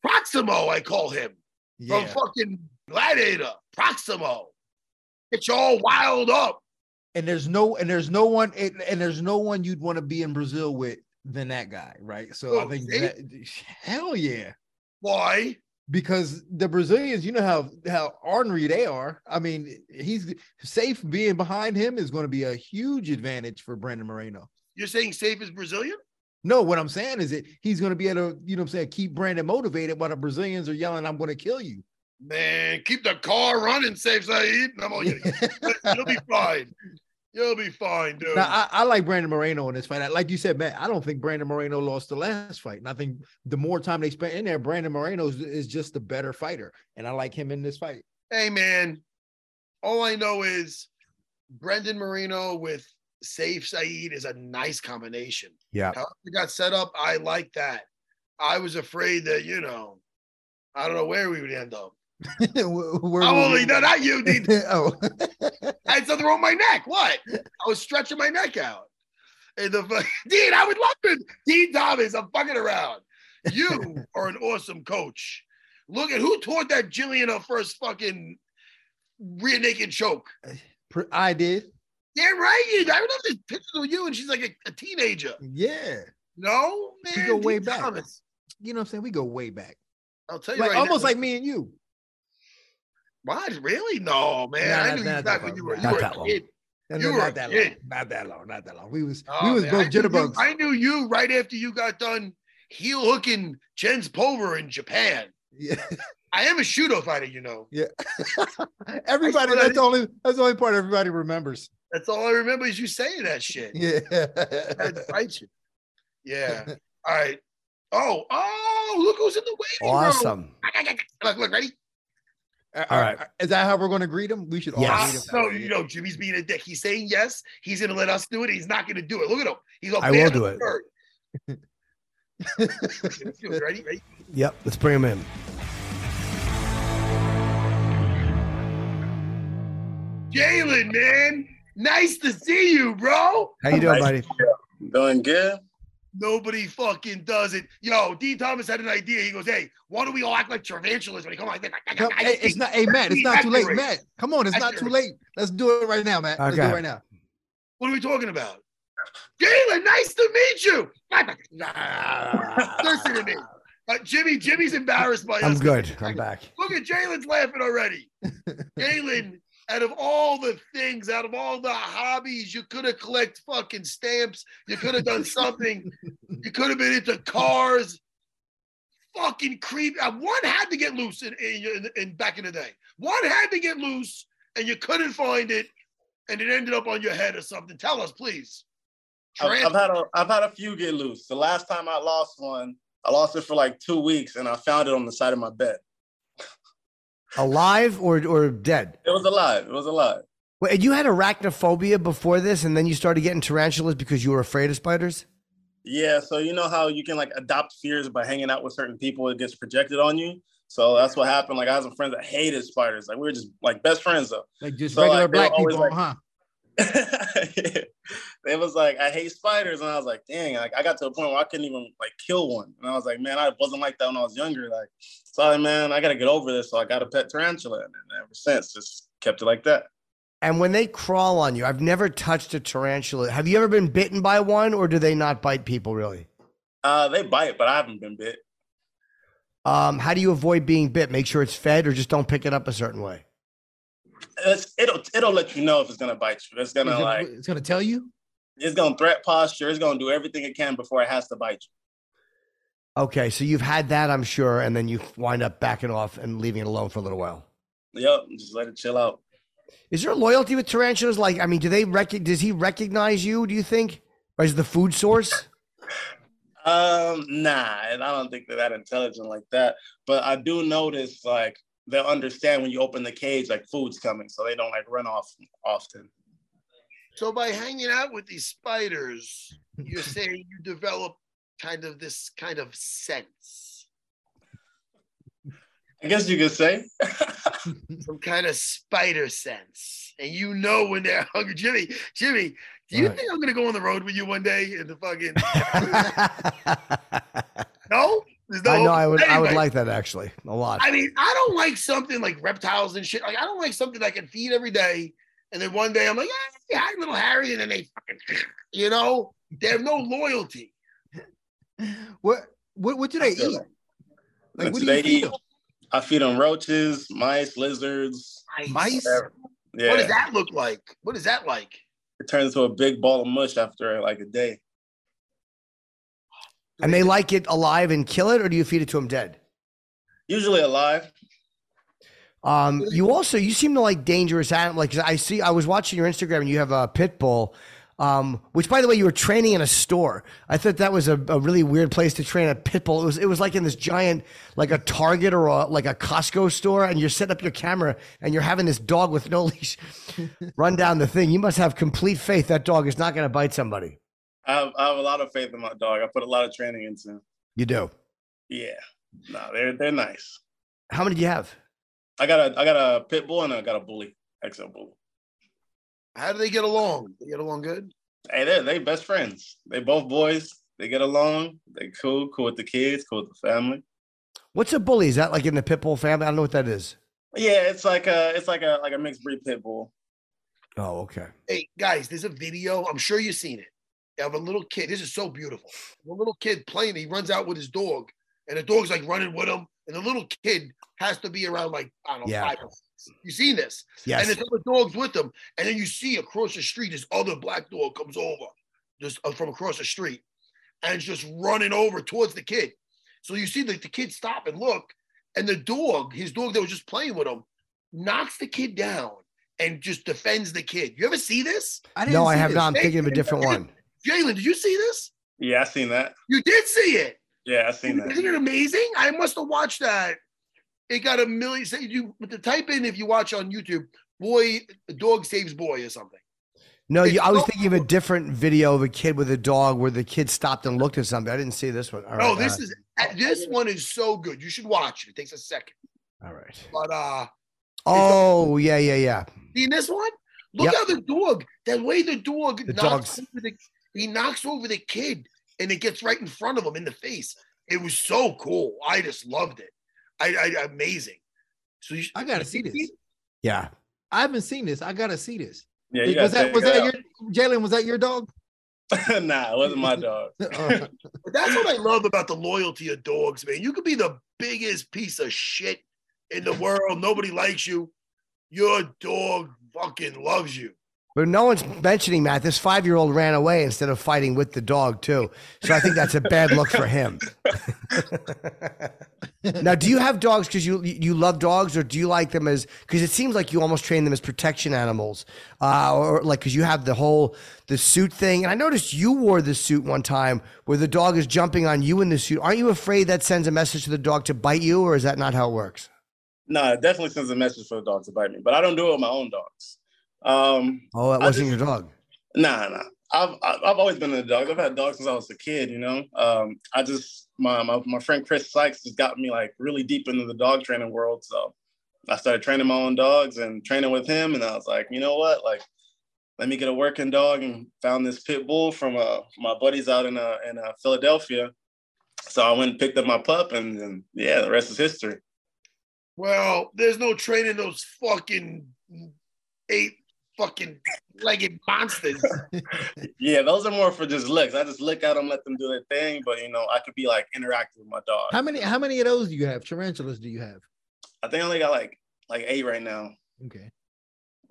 Proximo, I call him. yeah. From fucking Gladiator. Proximo. Get you all wild up. and there's no and there's no one and and there's no one you'd want to be in Brazil with than that guy, right? So I Oh, think that hell yeah. Why? Because the Brazilians, you know how how ornery they are. I mean, he's safe being behind him is going to be a huge advantage for Brandon Moreno. You're saying Safe is Brazilian? No, what I'm saying is that he's going to be able to, you know what I'm saying, keep Brandon motivated while the Brazilians are yelling, I'm going to kill you. Man, keep the car running, Safe Saeed. I'm all, you'll be fine. You'll be fine, dude. Now, I, I like Brandon Moreno in this fight. Like you said, man, I don't think Brandon Moreno lost the last fight. And I think the more time they spent in there, Brandon Moreno is, is just a better fighter. And I like him in this fight. hey, man, all I know is Brandon Moreno with Safe Saeed is a nice combination. Yeah. How it got set up, I like that. I was afraid that, you know, I don't know where we would end up. Where I'm only, no, not you, Dean. oh, I had something wrong with my neck. What? I was stretching my neck out. And the Dean, I would love it. Dean Thomas, I'm fucking around. You are an awesome coach. Look at who taught that Jillian her first fucking rear naked choke. Uh, I did. Damn right. You, I remember this picture of you, and she's like a, a teenager. Yeah. No, man. We go way back. Thomas. You know what I'm saying? We go way back. I'll tell you Like right almost now. like me and you. what? Really? No, man. Nah, I not- knew you not back when you were, you Not were that a long. kid. No, You no, were not a that kid. long. Not that long. Not that long. We was Oh, we was man, I both knew you- I knew you right after you got done heel hooking Jens Pulver in Japan. yeah. I am a judo fighter, you know. Yeah. everybody, that's the only that's the only part everybody remembers. That's all I remember is you saying that shit. Yeah. I had to fight you. Yeah. All right. Oh, oh, look who's in the waiting room. Awesome. Look, look, ready? All right. Is that how we're going to greet him? We should all Yes. greet him. No, you know, Jimmy's being a dick. He's saying yes. He's going to let us do it. He's not going to do it. Look at him. He's a I man will do it. ready? Ready? Yep. Let's bring him in. Jalen, man. Nice to see you, bro. How you doing, buddy? Doing good. Nobody fucking does it. Yo, Dean Thomas had an idea. He goes, "Hey, why don't we all act like tarantulas when he come like this?" No, hey, it's not. Hey, Matt, it's not too late. Matt, come on, it's not too late. Let's do it right now, Matt. Let's do it right now. What are we talking about? Jalen, nice to meet you. Listen to me. Uh, Jimmy, Jimmy's embarrassed by I'm us. good. I'm back. Look at Jalen's laughing already. Jalen, out of all the things, out of all the hobbies, you could have collected fucking stamps. You could have done something. you could have been into cars. Fucking creep. Uh, One had to get loose in, in, in, in back in the day. One had to get loose, and you couldn't find it, and it ended up on your head or something. Tell us, please. I've, I've had a I've had a few get loose. The last time I lost one, I lost it for like two weeks, and I found it on the side of my bed. Alive or or dead? It was alive. It was alive. Wait, you had arachnophobia before this, and then you started getting tarantulas because you were afraid of spiders. Yeah. So you know how you can like adopt fears by hanging out with certain people. It gets projected on you. So that's what happened. Like I had some friends that hated spiders. Like we were just like best friends though. Like just So, regular like, black people, like- huh? they was like, I hate spiders, and I was like, dang, like I got to a point where I couldn't even like kill one, and I was like, man, I wasn't like that when I was younger. Like, so I, man, I gotta get over this. So I got a pet tarantula, and ever since, just kept it like that. And when they crawl on you, I've never touched a tarantula. Have you ever been bitten by one, or do they not bite people really? Uh, they bite, but I haven't been bit. Um, how do you avoid being bit? Make sure it's fed, or just don't pick it up a certain way. It's, it'll it'll let you know if it's gonna bite you. It's gonna like it's gonna tell you. it's gonna threat posture. It's gonna do everything it can before it has to bite you. Okay, so you've had that, I'm sure, and then you wind up backing off and leaving it alone for a little while. Yep, just let it chill out. Is there loyalty with tarantulas? Like, I mean, do they rec- does he recognize you? Do you think, or is the food source? Um, nah, and I don't think they're that intelligent like that. But I do notice like they'll understand when you open the cage, like food's coming, so they don't like run off often. So by hanging out with these spiders, you're saying you develop kind of this kind of sense, I guess you could say. some kind of spider sense, and you know when they're hungry. Jimmy, Jimmy, do you Right. think I'm gonna go on the road with you one day in the fucking? no, There's no I know. I would. I would like that actually a lot. I mean, I don't like something like reptiles and shit. Like, I don't like something that I can feed every day. And then one day I'm like, ah, yeah, hi, little Harry. And then they fucking, you know, they have no loyalty. What what what do they eat? that. Like What what do do they eat? I feed them roaches, mice, lizards. Mice? whatever. Yeah, What does that look like? What is that like? it turns into a big ball of mush after like a day. And they like it alive and kill it, or do you feed it to them dead? Usually alive. Um, you also you seem to like dangerous animals. Like I see, I was watching your Instagram, and you have a pit bull. Um, which, by the way, you were training in a store. I thought that was a, a really weird place to train a pit bull. It was it was like in this giant, like a Target or a, like a Costco store, and you're setting up your camera, and you're having this dog with no leash run down the thing. You must have complete faith that dog is not going to bite somebody. I have, I have a lot of faith in my dog. I put a lot of training into. him. You do. Yeah, no, they're they're nice. How many do you have? I got a I got a pit bull and I got a bully, XL bully. How do they get along? They get along good? Hey, they they best friends. They both boys. They get along. They cool, cool with the kids, cool with the family. What's a bully? Is that like in the pit bull family? I don't know what that is. Yeah, it's like a it's like a like a mixed breed pit bull. Oh, okay. Hey, guys, there's a video. I'm sure you've seen it. Of a little kid. This is so beautiful. A little kid playing. He runs out with his dog, and the dog's like running with him. And the little kid has to be around like I don't know Yeah. five. or six. You seen this? Yes. And there's other dogs with them. And then you see across the street, this other black dog comes over just uh, from across the street and it's just running over towards the kid. So you see the, the kid stop and look, and the dog, his dog that was just playing with him, knocks the kid down and just defends the kid. You ever see this? I No, I have this. not. I'm thinking of a different one. Jalen, did you see this? Yeah, I seen that. You did see it. Yeah, I seen that. Isn't it amazing? I must have watched that. It got a million. Say you but to type in if you watch on YouTube, boy, dog saves boy or something. No, you, I was thinking of a different video of a kid with a dog where the kid stopped and looked at something. I didn't see this one. All No, right, this uh, is this one is so good. You should watch it. It takes a second. all right. But uh Oh, yeah, yeah, yeah. seen this one? Look Yep. how the dog, that way the dog The knocks dog's- over the he knocks over the kid and it gets right in front of him in the face. It was so cool. I just loved it. I, I amazing. So you, I gotta see this. Yeah. I haven't seen this. I gotta see this. Yeah, you was that was that it your Jalen? Was that your dog? nah, it wasn't my dog. Oh. But that's what I love about the loyalty of dogs, man. You could be the biggest piece of shit in the world. Nobody likes you. Your dog fucking loves you. But no one's mentioning Matt. This five year old ran away instead of fighting with the dog, too. So I think that's a bad look for him. now, do you have dogs because you you love dogs, or do you like them as because it seems like you almost train them as protection animals, uh, or like because you have the whole the suit thing. And I noticed you wore the suit one time where the dog is jumping on you in the suit. Aren't you afraid that sends a message to the dog to bite you, or is that not how it works? No, it definitely sends a message for the dog to bite me, but I don't do it with my own dogs. Um, Oh, that wasn't just- your dog. Nah, nah. I've I've I've always been into dogs. I've had dogs since I was a kid. You know, um, I just my, my my friend Chris Sykes has got me like really deep into the dog training world. So I started training my own dogs and training with him, and I was like, you know what, like. Let me get a working dog and found this pit bull from uh, my buddies out in uh, in uh, Philadelphia. So I went and picked up my pup, and, and yeah, the rest is history. Well, there's no training those fucking eight fucking legged monsters. Yeah, those are more for just looks. I just look at them, let them do their thing. But you know, I could be like interactive with my dog. How many how many of those do you have? Tarantulas do you have? I think I only got like like eight right now. Okay.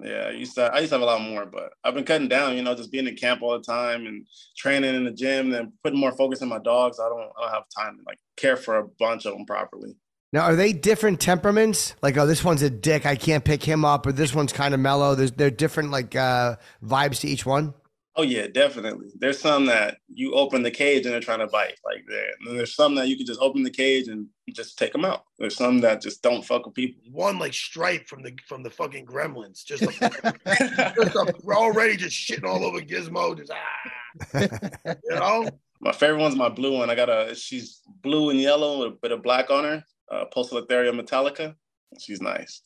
Yeah, I used to I used to have a lot more, but I've been cutting down. You know, just being in camp all the time and training in the gym, and putting more focus on my dogs. I don't I don't have time to like care for a bunch of them properly. Now, are they different temperaments? Like, oh, this one's a dick. I can't pick him up, or this one's kind of mellow. There's they're different like uh, vibes to each one. Oh yeah, definitely. There's some that you open the cage and they're trying to bite, like there. And there's some that you can just open the cage and just take them out. There's some that just don't fuck with people. One like Stripe from the from the fucking Gremlins, just, a, just a, we're already just shitting all over Gizmo, just ah, you know. My favorite one's my blue one. I got a she's blue and yellow with a bit of black on her. Uh, Poecilotheria metallica. She's nice.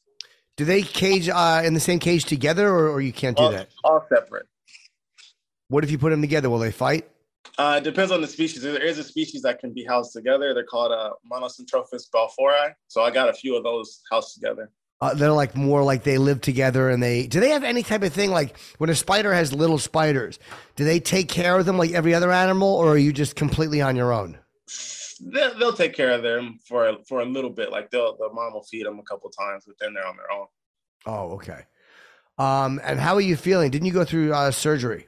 Do they cage uh, in the same cage together, or, or you can't do all, that? All separate. What if you put them together? Will they fight? Uh, it depends on the species. There is a species that can be housed together. They're called uh, Monocentropus balfouri. So I got a few of those housed together. Uh, they're like more like they live together and they do they have any type of thing like when a spider has little spiders do they take care of them like every other animal or are you just completely on your own they'll, they'll take care of them for for a little bit. Like they'll the mom will feed them a couple times but then they're on their own. Oh okay. Um and how are you feeling? Didn't you go through uh, surgery?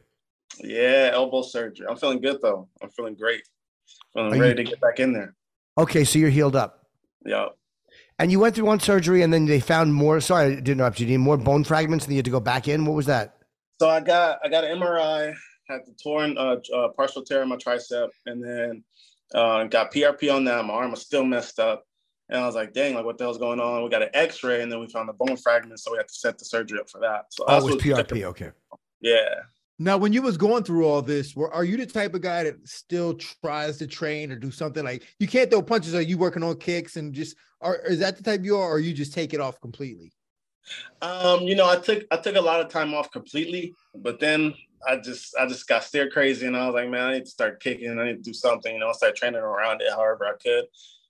Yeah elbow surgery. I'm feeling good though. I'm feeling great. Feeling Are ready you- to get back in there. Okay so you're healed up. Yeah and you went through one surgery and then they found more sorry i didn't interrupt you, you need more bone fragments and you had to go back in? What was that? So I got I got an MRI, had the torn uh, uh, partial tear in my tricep, and then uh, got PRP on that. My arm was still messed up, and I was like, "Dang, like what the hell's going on?" We got an X-ray, and then we found the bone fragment, so we had to set the surgery up for that. So oh that's it was what- prp okay Yeah, Now, when you was going through all this, were are you the type of guy that still tries to train or do something like you can't throw punches? Are you working on kicks and just are is that the type you are, or you just take it off completely? Um, you know, I took I took a lot of time off completely, but then I just I just got stir crazy, and I was like, man, I need to start kicking. I need to do something. You know, I started training around it however I could.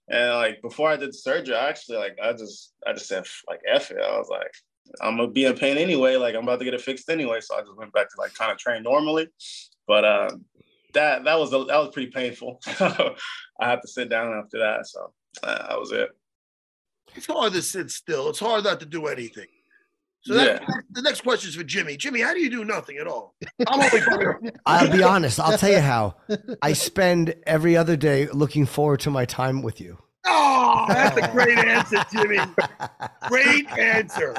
And like before I did the surgery, I actually like I just I just said like F it. I was like, I'm gonna be in pain anyway. Like I'm about to get it fixed anyway. So I just went back to like kind of train normally. But um, that that was that was pretty painful. I had to sit down after that. So uh, that was it. It's hard to sit still. It's hard not to do anything. So that, the next question is for Jimmy. Jimmy, how do you do nothing at all? I'm only fucking- i'll be honest i'll tell you how i spend every other day looking forward to my time with you Oh, that's a great answer, Jimmy. Great answer.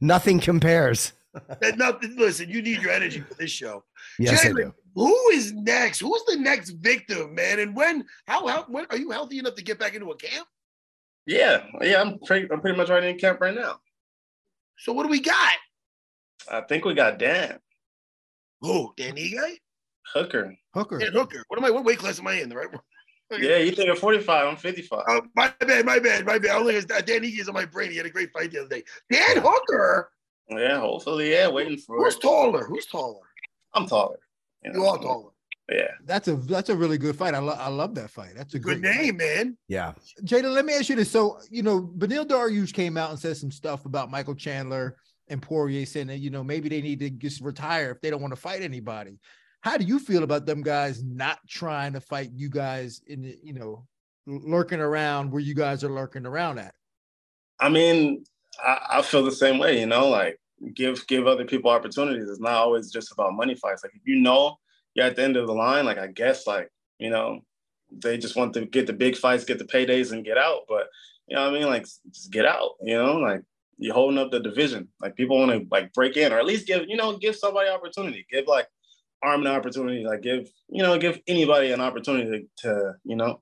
nothing compares That nothing. Listen, you need your energy for this show. yes i do Who is next? Who's the next victim, man? And when? How? How? When are you healthy enough to get back into a camp? Yeah, yeah. I'm pretty I'm pretty much right in camp right now. So what do we got? I think we got Dan Who? Danny guy? Hooker. Hooker. Dan Hooker. What am I? What weight class am I in? The right one? Yeah, you think of 45, I'm 55. Oh, my bad, my bad, my bad. Only has uh, Dan Ige is on my brain. He had a great fight the other day. Dan Hooker. Yeah, hopefully, yeah, waiting for Who's it. taller? Who's taller? I'm taller. You are taller. Yeah. That's a that's a really good fight. I, lo- I love that fight. That's a Good great fight. name, man. yeah Jada, let me ask you this. So, you know, Beneil Dariush came out and said some stuff about Michael Chandler and Poirier saying that, you know, maybe they need to just retire if they don't want to fight anybody. How do you feel about them guys not trying to fight you guys in the, you know, lurking around where you guys are lurking around at? I mean, I, I feel the same way, you know, like give give other people opportunities. It's not always just about money fights. Like if you know you're at the end of the line, like I guess like, you know, they just want to get the big fights, get the paydays and get out. But you know what I mean? Like just get out, you know, like you're holding up the division. Like people want to like break in or at least give, you know, give somebody opportunity. Give like arm an opportunity, like give, you know, give anybody an opportunity to, to you know,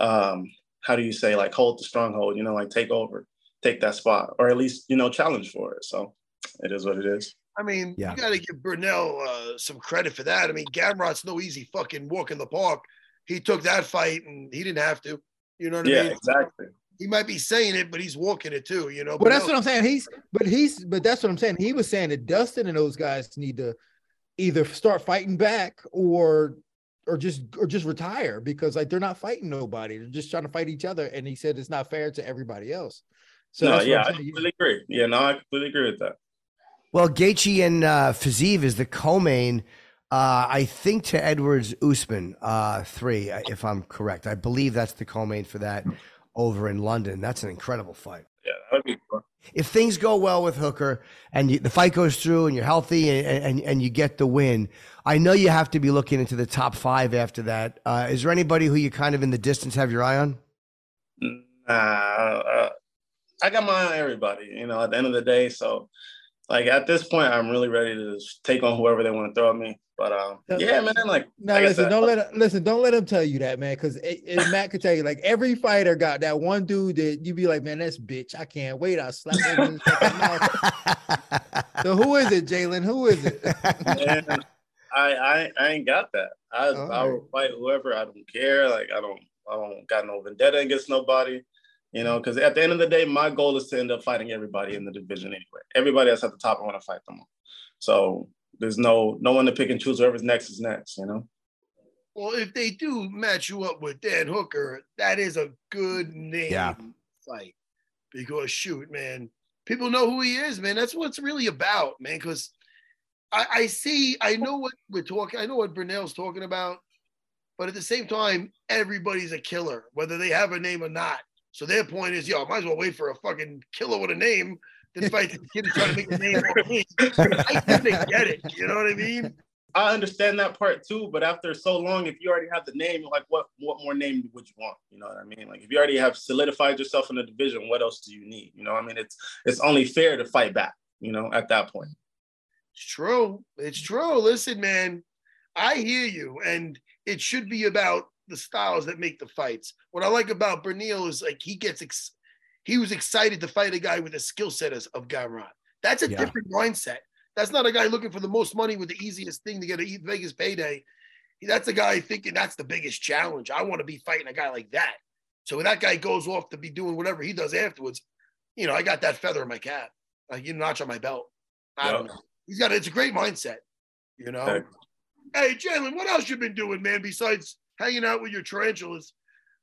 um, how do you say like hold the stronghold, you know, like take over, take that spot, or at least, you know, challenge for it. So it is what it is. I mean, Yeah. you got to give Beneil uh, some credit for that. I mean, Gamrot's no easy fucking walk in the park. He took that fight and he didn't have to. You know what Yeah, I mean? exactly. He might be saying it, but he's walking it too. You know. Well, that's Beneil- what I'm saying. He's, but he's, but that's what I'm saying. He was saying that Dustin and those guys need to either start fighting back or, or just, or just retire because like they're not fighting nobody. They're just trying to fight each other. And he said it's not fair to everybody else. So no, yeah, I'm I saying. completely agree. Yeah, no, I completely agree with that. Well, Gaethje and uh, Fiziev is the co-main. Uh, I think to Edwards Usman uh, three, if I'm correct. I believe that's the co-main for that over in London. That's an incredible fight. Yeah, that would be fun. if things go well with Hooker and you, the fight goes through and you're healthy and, and, and you get the win, I know you have to be looking into the top five after that. Uh, is there anybody who you kind of in the distance have your eye on? Nah, uh, I got my eye on everybody. You know, at the end of the day, so like at this point, I'm really ready to take on whoever they want to throw at me. But um, yeah, man, like No, like I listen, said, don't let him, listen, don't let him tell you that, man. Because Matt could tell you, like every fighter got that one dude that you'd be like, man, that's bitch. I can't wait. I'll slap him in his fucking mouth. So who is it, Jalen? Who is it? man, I, I I ain't got that. I All I will fight whoever. I don't care. Like I don't I don't got no vendetta against nobody. You know, because at the end of the day, my goal is to end up fighting everybody in the division anyway. Everybody that's at the top, I want to fight them all. So there's no no one to pick and choose. Whoever's next is next. You know. Well, if they do match you up with Dan Hooker, that is a good name Yeah. fight. Because shoot, man, people know who he is, man. That's what it's really about, man. Because I, I see, I know what we're talking, I know what Beneil's talking about, but at the same time, everybody's a killer, whether they have a name or not. So their point is, yo, I might as well wait for a fucking killer with a name than fight the kid trying to make a name for me. I think they get it. You know what I mean? I understand that part too, but after so long, if you already have the name, like what what more name would you want? You know what I mean? Like if you already have solidified yourself in the division, what else do you need? You know, I mean, it's it's only fair to fight back. You know, at that point. It's true. It's true. Listen, man, I hear you, and it should be about the styles that make the fights. What I like about Beneil is like he gets ex- he was excited to fight a guy with the skill set as- of Gamrot. That's a Yeah. different mindset. That's not a guy looking for the most money with the easiest thing to get a Vegas payday. That's a guy thinking that's the biggest challenge. I want to be fighting a guy like that. So when that guy goes off to be doing whatever he does afterwards, you know, I got that feather in my cap, like you notch on my belt. I don't know. He's got it's a great mindset, you know. Okay. Hey, Jalen, what else you been doing, man? Besides hanging out with your tarantulas,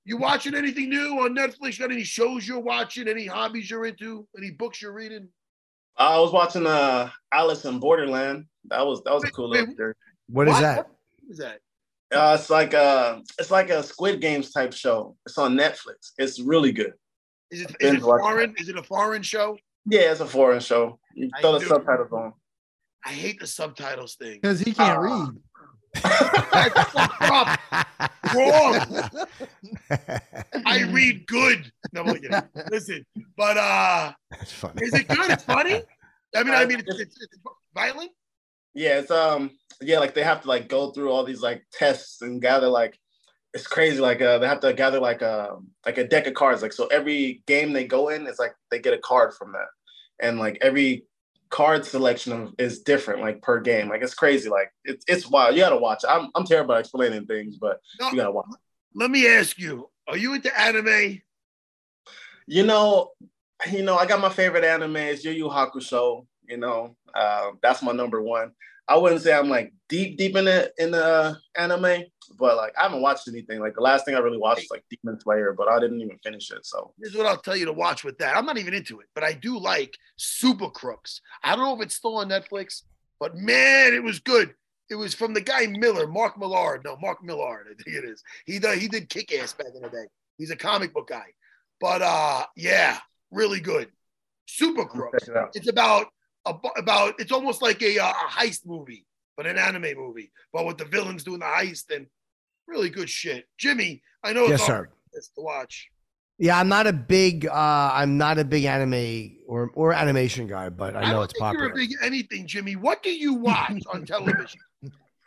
you watching anything new on Netflix? Got any shows you're watching? Any hobbies you're into? Any books you're reading? I was watching uh Alice in Borderland. That was that was a cool Wait, little series. What is What? that? What is that? Uh, it's like a it's like a Squid Games type show. It's on Netflix. It's really good. Is it, is Binge it watch foreign? Is it a foreign show? Yeah, it's a foreign show. You I throw the subtitles on. I hate the subtitles thing. Because he can't Ah. read. That's fucked up. Wrong. I read good. No, I'm kidding. Listen, but uh, That's funny. is it good? It's funny. I mean, I mean, it's, it's, it's violent. Yeah, it's um yeah, like they have to like go through all these like tests and gather like it's crazy. Like uh, they have to gather like a like a deck of cards. Like so every game they go in, it's like they get a card from that, and like every card selection of, is different like per game. Like it's crazy. Like it's it's wild. You gotta watch. I'm I'm terrible at explaining things, but No, you gotta watch. let me ask you: Are you into anime? You know, you know, I got my favorite anime is Yu Yu Hakusho. You know, uh, that's my number one. I wouldn't say I'm like deep, deep in the in the uh, anime, but like I haven't watched anything. Like the last thing I really watched was like Demon Slayer, but I didn't even finish it. So Here's what I'll tell you to watch with that. I'm not even into it, but I do like Super Crooks. I don't know if it's still on Netflix, but man, it was good. It was from the guy Miller, Mark Millard. No, Mark Millard, I think it is. He did, he did kick ass back in the day. He's a comic book guy. But uh yeah, really good. Super Crooks. it. It's about abo- about it's almost like a, uh, a heist movie, but an anime movie, but with the villains doing the heist and really good shit. Jimmy, I know it's Yes, sir. this to watch. Yeah, I'm not a big uh I'm not a big anime or or animation guy, but I know don't it's popular. You're a big anything, Jimmy. What do you watch on television?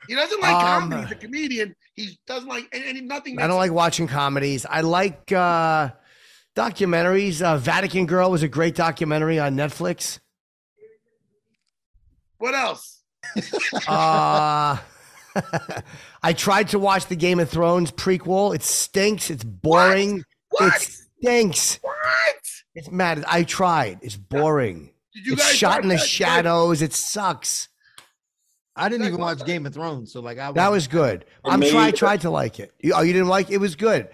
He doesn't like Um, comedy. He's a comedian. He doesn't like any nothing. I don't like watching comedies. I like uh documentaries. Uh, Vatican Girl was a great documentary on Netflix. What else? Uh I tried to watch the Game of Thrones prequel. It stinks. It's boring. What? It stinks. What? It's mad. I tried. It's boring. Did you It's guys shot in the that? shadows. It sucks. I didn't even watch Game of Thrones, so like I That was good. I'm made- try tried to like it. You, oh, you didn't like it? It was good.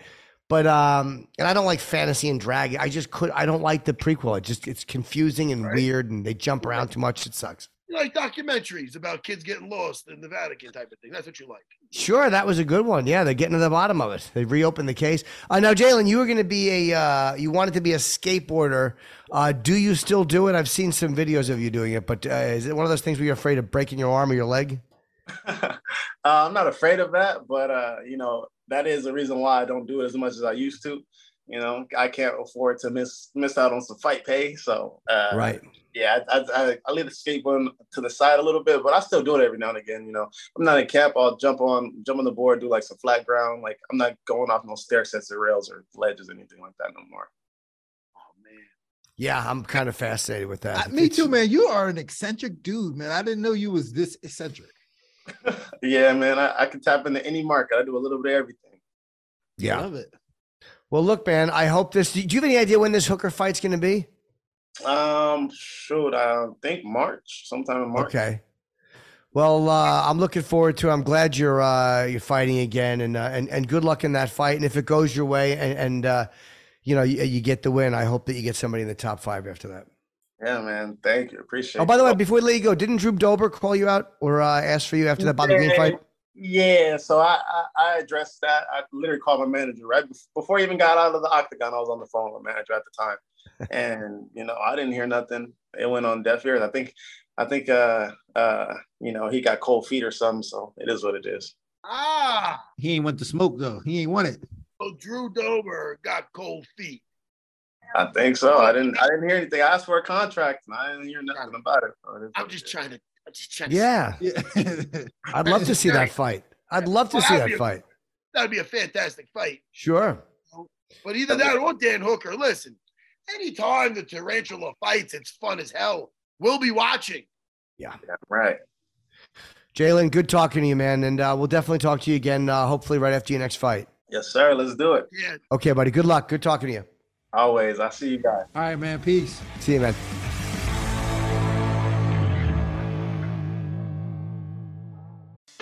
But um, and I don't like fantasy and drag. I just could. I don't like the prequel. It just it's confusing and weird, and they jump around too much. It sucks. You like documentaries about kids getting lost in the Vatican type of thing. That's what you like. Sure, that was a good one. Yeah, they're getting to the bottom of it. They reopened the case. Uh, now, Jalen, you were going to be a, uh, you wanted to be a skateboarder. Uh, do you still do it? I've seen some videos of you doing it, but uh, is it one of those things where you're afraid of breaking your arm or your leg? uh, I'm not afraid of that, but uh, you know that is the reason why I don't do it as much as I used to. You know, I can't afford to miss miss out on some fight pay. So uh, Right. Yeah, I, I, I leave the skateboarding to the side a little bit, but I still do it every now and again. You know, I'm not in camp. I'll jump on jump on the board, do like some flat ground. Like I'm not going off no stair sets or rails or ledges, or anything like that no more. Oh man, yeah, I'm kind of fascinated with that. Uh, me too, man. You are an eccentric dude, man. I didn't know you was this eccentric. Yeah, man, I, I can tap into any market. I do a little bit of everything. Yeah. I love it. Well, look, man, I hope this. Do you have any idea when this hooker fight's going to be? Um, shoot, I think March, sometime in March. Okay. Well, uh, I'm looking forward to. it. I'm glad you're uh, you're fighting again, and uh, and and good luck in that fight. And if it goes your way, and, and uh, you know you, you get the win, I hope that you get somebody in the top five after that. Yeah, man. Thank you. Appreciate Oh, by the way, before we let you go, didn't Drew Dober call you out or uh, ask for you after that Bobby Green fight? Yeah, so I, I I addressed that. I literally called my manager right before I even got out of the octagon. I was on the phone with my manager at the time, and you know I didn't hear nothing. It went on deaf ears. I think I think uh uh you know he got cold feet or something. So it is what it is. Ah, He ain't want to smoke though. He ain't want it. so Drew Dober got cold feet. I think so. I didn't I didn't hear anything. I asked for a contract and I didn't hear nothing about it. So it is I'm just trying to. I'm just trying. Yeah, Yeah. I'd love to see that fight. I'd love to Well, see that'd a- fight. That'd be a fantastic fight. Sure. But either that or Dan Hooker. Listen, anytime the tarantula fights, it's fun as hell. We'll be watching. Yeah, right. Jalen, good talking to you, man, and uh, we'll definitely talk to you again. Uh, hopefully, right after your next fight. Yes, sir. Let's do it. Yeah. Okay, buddy. Good luck. Good talking to you. Always. I'll see you guys. All right, man. Peace. See you, man.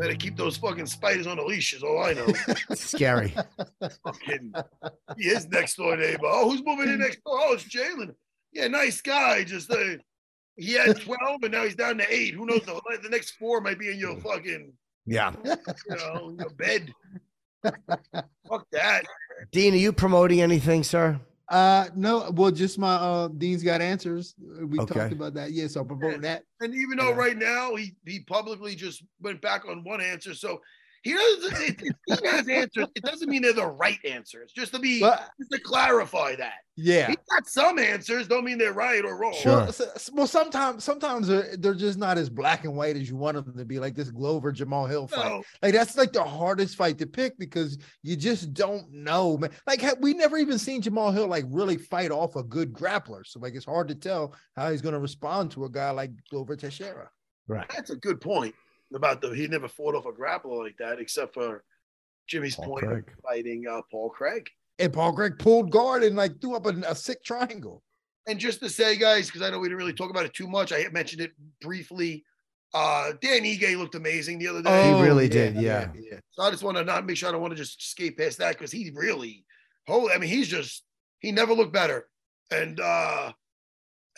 Better keep those fucking spiders on a leash, is all I know. Scary. fucking his next door neighbor. Oh, who's moving in next door? Oh, it's Jalen. Yeah, nice guy. Just uh, he had 12 and now he's down to eight. Who knows? The, the next four might be in your fucking, Yeah. you know, your bed. Fuck that. Dean, are you promoting anything, sir? Uh no, well, just my uh Dean's got answers. We Okay. talked about that. Yeah, so I'm promoting that. And even though Yeah. right now he he publicly just went back on one answer, so he doesn't. It, it, he has answers. It doesn't mean they're the right answers. Just to be, But just to clarify that yeah. he got some answers. Don't mean they're right or wrong. Sure. Well, well, sometimes sometimes they're, they're just not as black and white as you want them to be, like this Glover Jamal Hill fight. No, Like that's like the hardest fight to pick because you just don't know, man. Like ha- we never even seen Jamal Hill like really fight off a good grappler, so like it's hard to tell how he's going to respond to a guy like Glover Teixeira. Right. that's a good point about the he never fought off a grappler like that, except for Jimmy's Paul point of Craig. fighting uh, Paul Craig. And Paul Craig pulled guard and like threw up a, a sick triangle. And just to say, guys, because I know we didn't really talk about it too much, I mentioned it briefly. Uh, Dan Ige looked amazing the other day. He really did, yeah. yeah. So I just want to not make sure I don't want to just skate past that because he really, holy, I mean, he's just he never looked better, and uh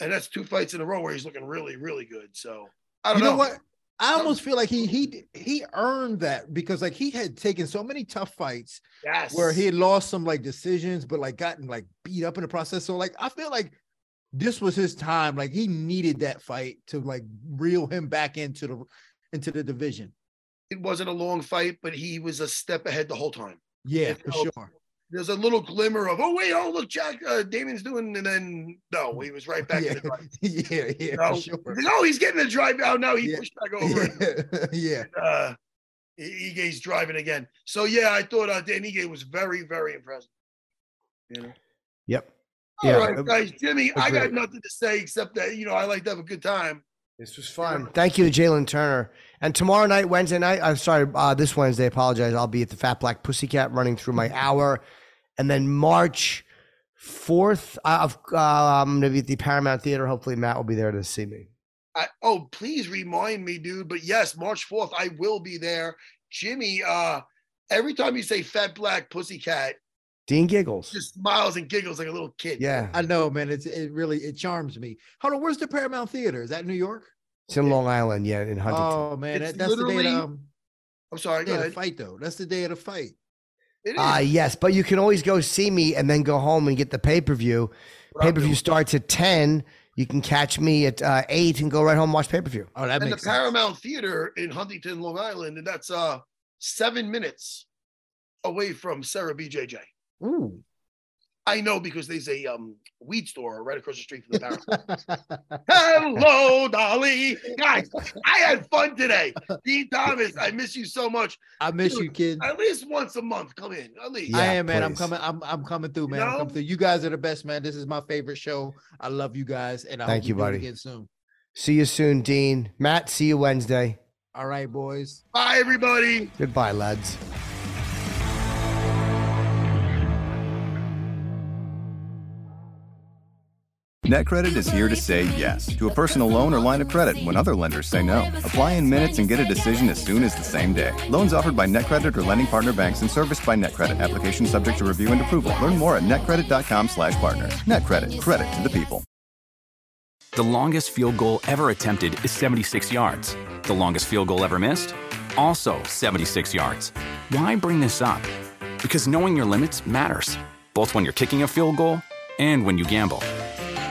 and that's two fights in a row where he's looking really, really good. So I don't You know. know what? I almost feel like he he he earned that because like he had taken so many tough fights Yes. where he had lost some like decisions, but like gotten like beat up in the process. So like I feel like this was his time. Like he needed that fight to like reel him back into the into the division. it wasn't a long fight, but he was a step ahead the whole time. Yeah, It for sure. There's a little glimmer of, oh wait, oh look, Jack, uh, Damien's doing, and then no, he was right back Yeah, in the drive. yeah, yeah, No, sure. He's like, oh, he's getting the drive out now. He Yeah. pushed back over. and, Yeah, yeah. uh, Ige's driving again. So yeah, I thought uh, Dan Ige was very, very impressive. You know? Yep. All Yeah, right, guys. Jimmy, I got nothing to say except that you know I like to have a good time. This was fun. Thank you to Jalen Turner. And tomorrow night, Wednesday night, I'm sorry, uh, this Wednesday, I apologize. I'll be at the Fat Black Pussycat running through my hour. And then March 4th, uh, uh, I'm going to be at the Paramount Theater. Hopefully, Matt will be there to see me. I, oh, please remind me, dude. But yes, March 4th, I will be there. Jimmy, uh, every time you say fat black pussycat, Dean Giggles. just smiles and giggles like a little kid. Yeah. I know, man. It's it really it charms me. Hold on, where's the Paramount Theater? Is that in New York? It's in Long Island, yeah, in Huntington. Oh man, that, that's the day of literally- the, um, I'm sorry, day go of the fight though. That's the day of the fight. It is. Uh, yes, but you can always go see me and then go home and get the pay per view. What Pay per view starts at 10. You can catch me at uh, 8 and go right home and watch pay per view. Oh, that and the sense. Paramount Theater in Huntington, Long Island, and that's uh seven minutes away from Serra BJJ. Ooh. I know because there's a um weed store right across the street from the Paramount. Hello, Dolly. Guys, I had fun today. Dean Thomas, I miss you so much. I miss you, kid. At least once a month, come in. At least. I Yeah, am, man. I'm coming. I'm I'm coming through, man. I'm coming through. You guys are the best, man. This is my favorite show. I love you guys, and I Thank you, we do it buddy. Again soon. See you soon, Dean. Matt, see you Wednesday. All right, boys. Bye, everybody. Goodbye, lads. NetCredit is here to say yes to a personal loan or line of credit when other lenders say no. Apply in minutes and get a decision as soon as the same day. Loans offered by NetCredit or lending partner banks and serviced by NetCredit. Application subject to review and approval. Learn more at netcredit.com/partner. NetCredit. Credit to the people. The longest field goal ever attempted is 76 yards. The longest field goal ever missed? Also 76 yards. Why bring this up? Because knowing your limits matters, both when you're kicking a field goal and when you gamble.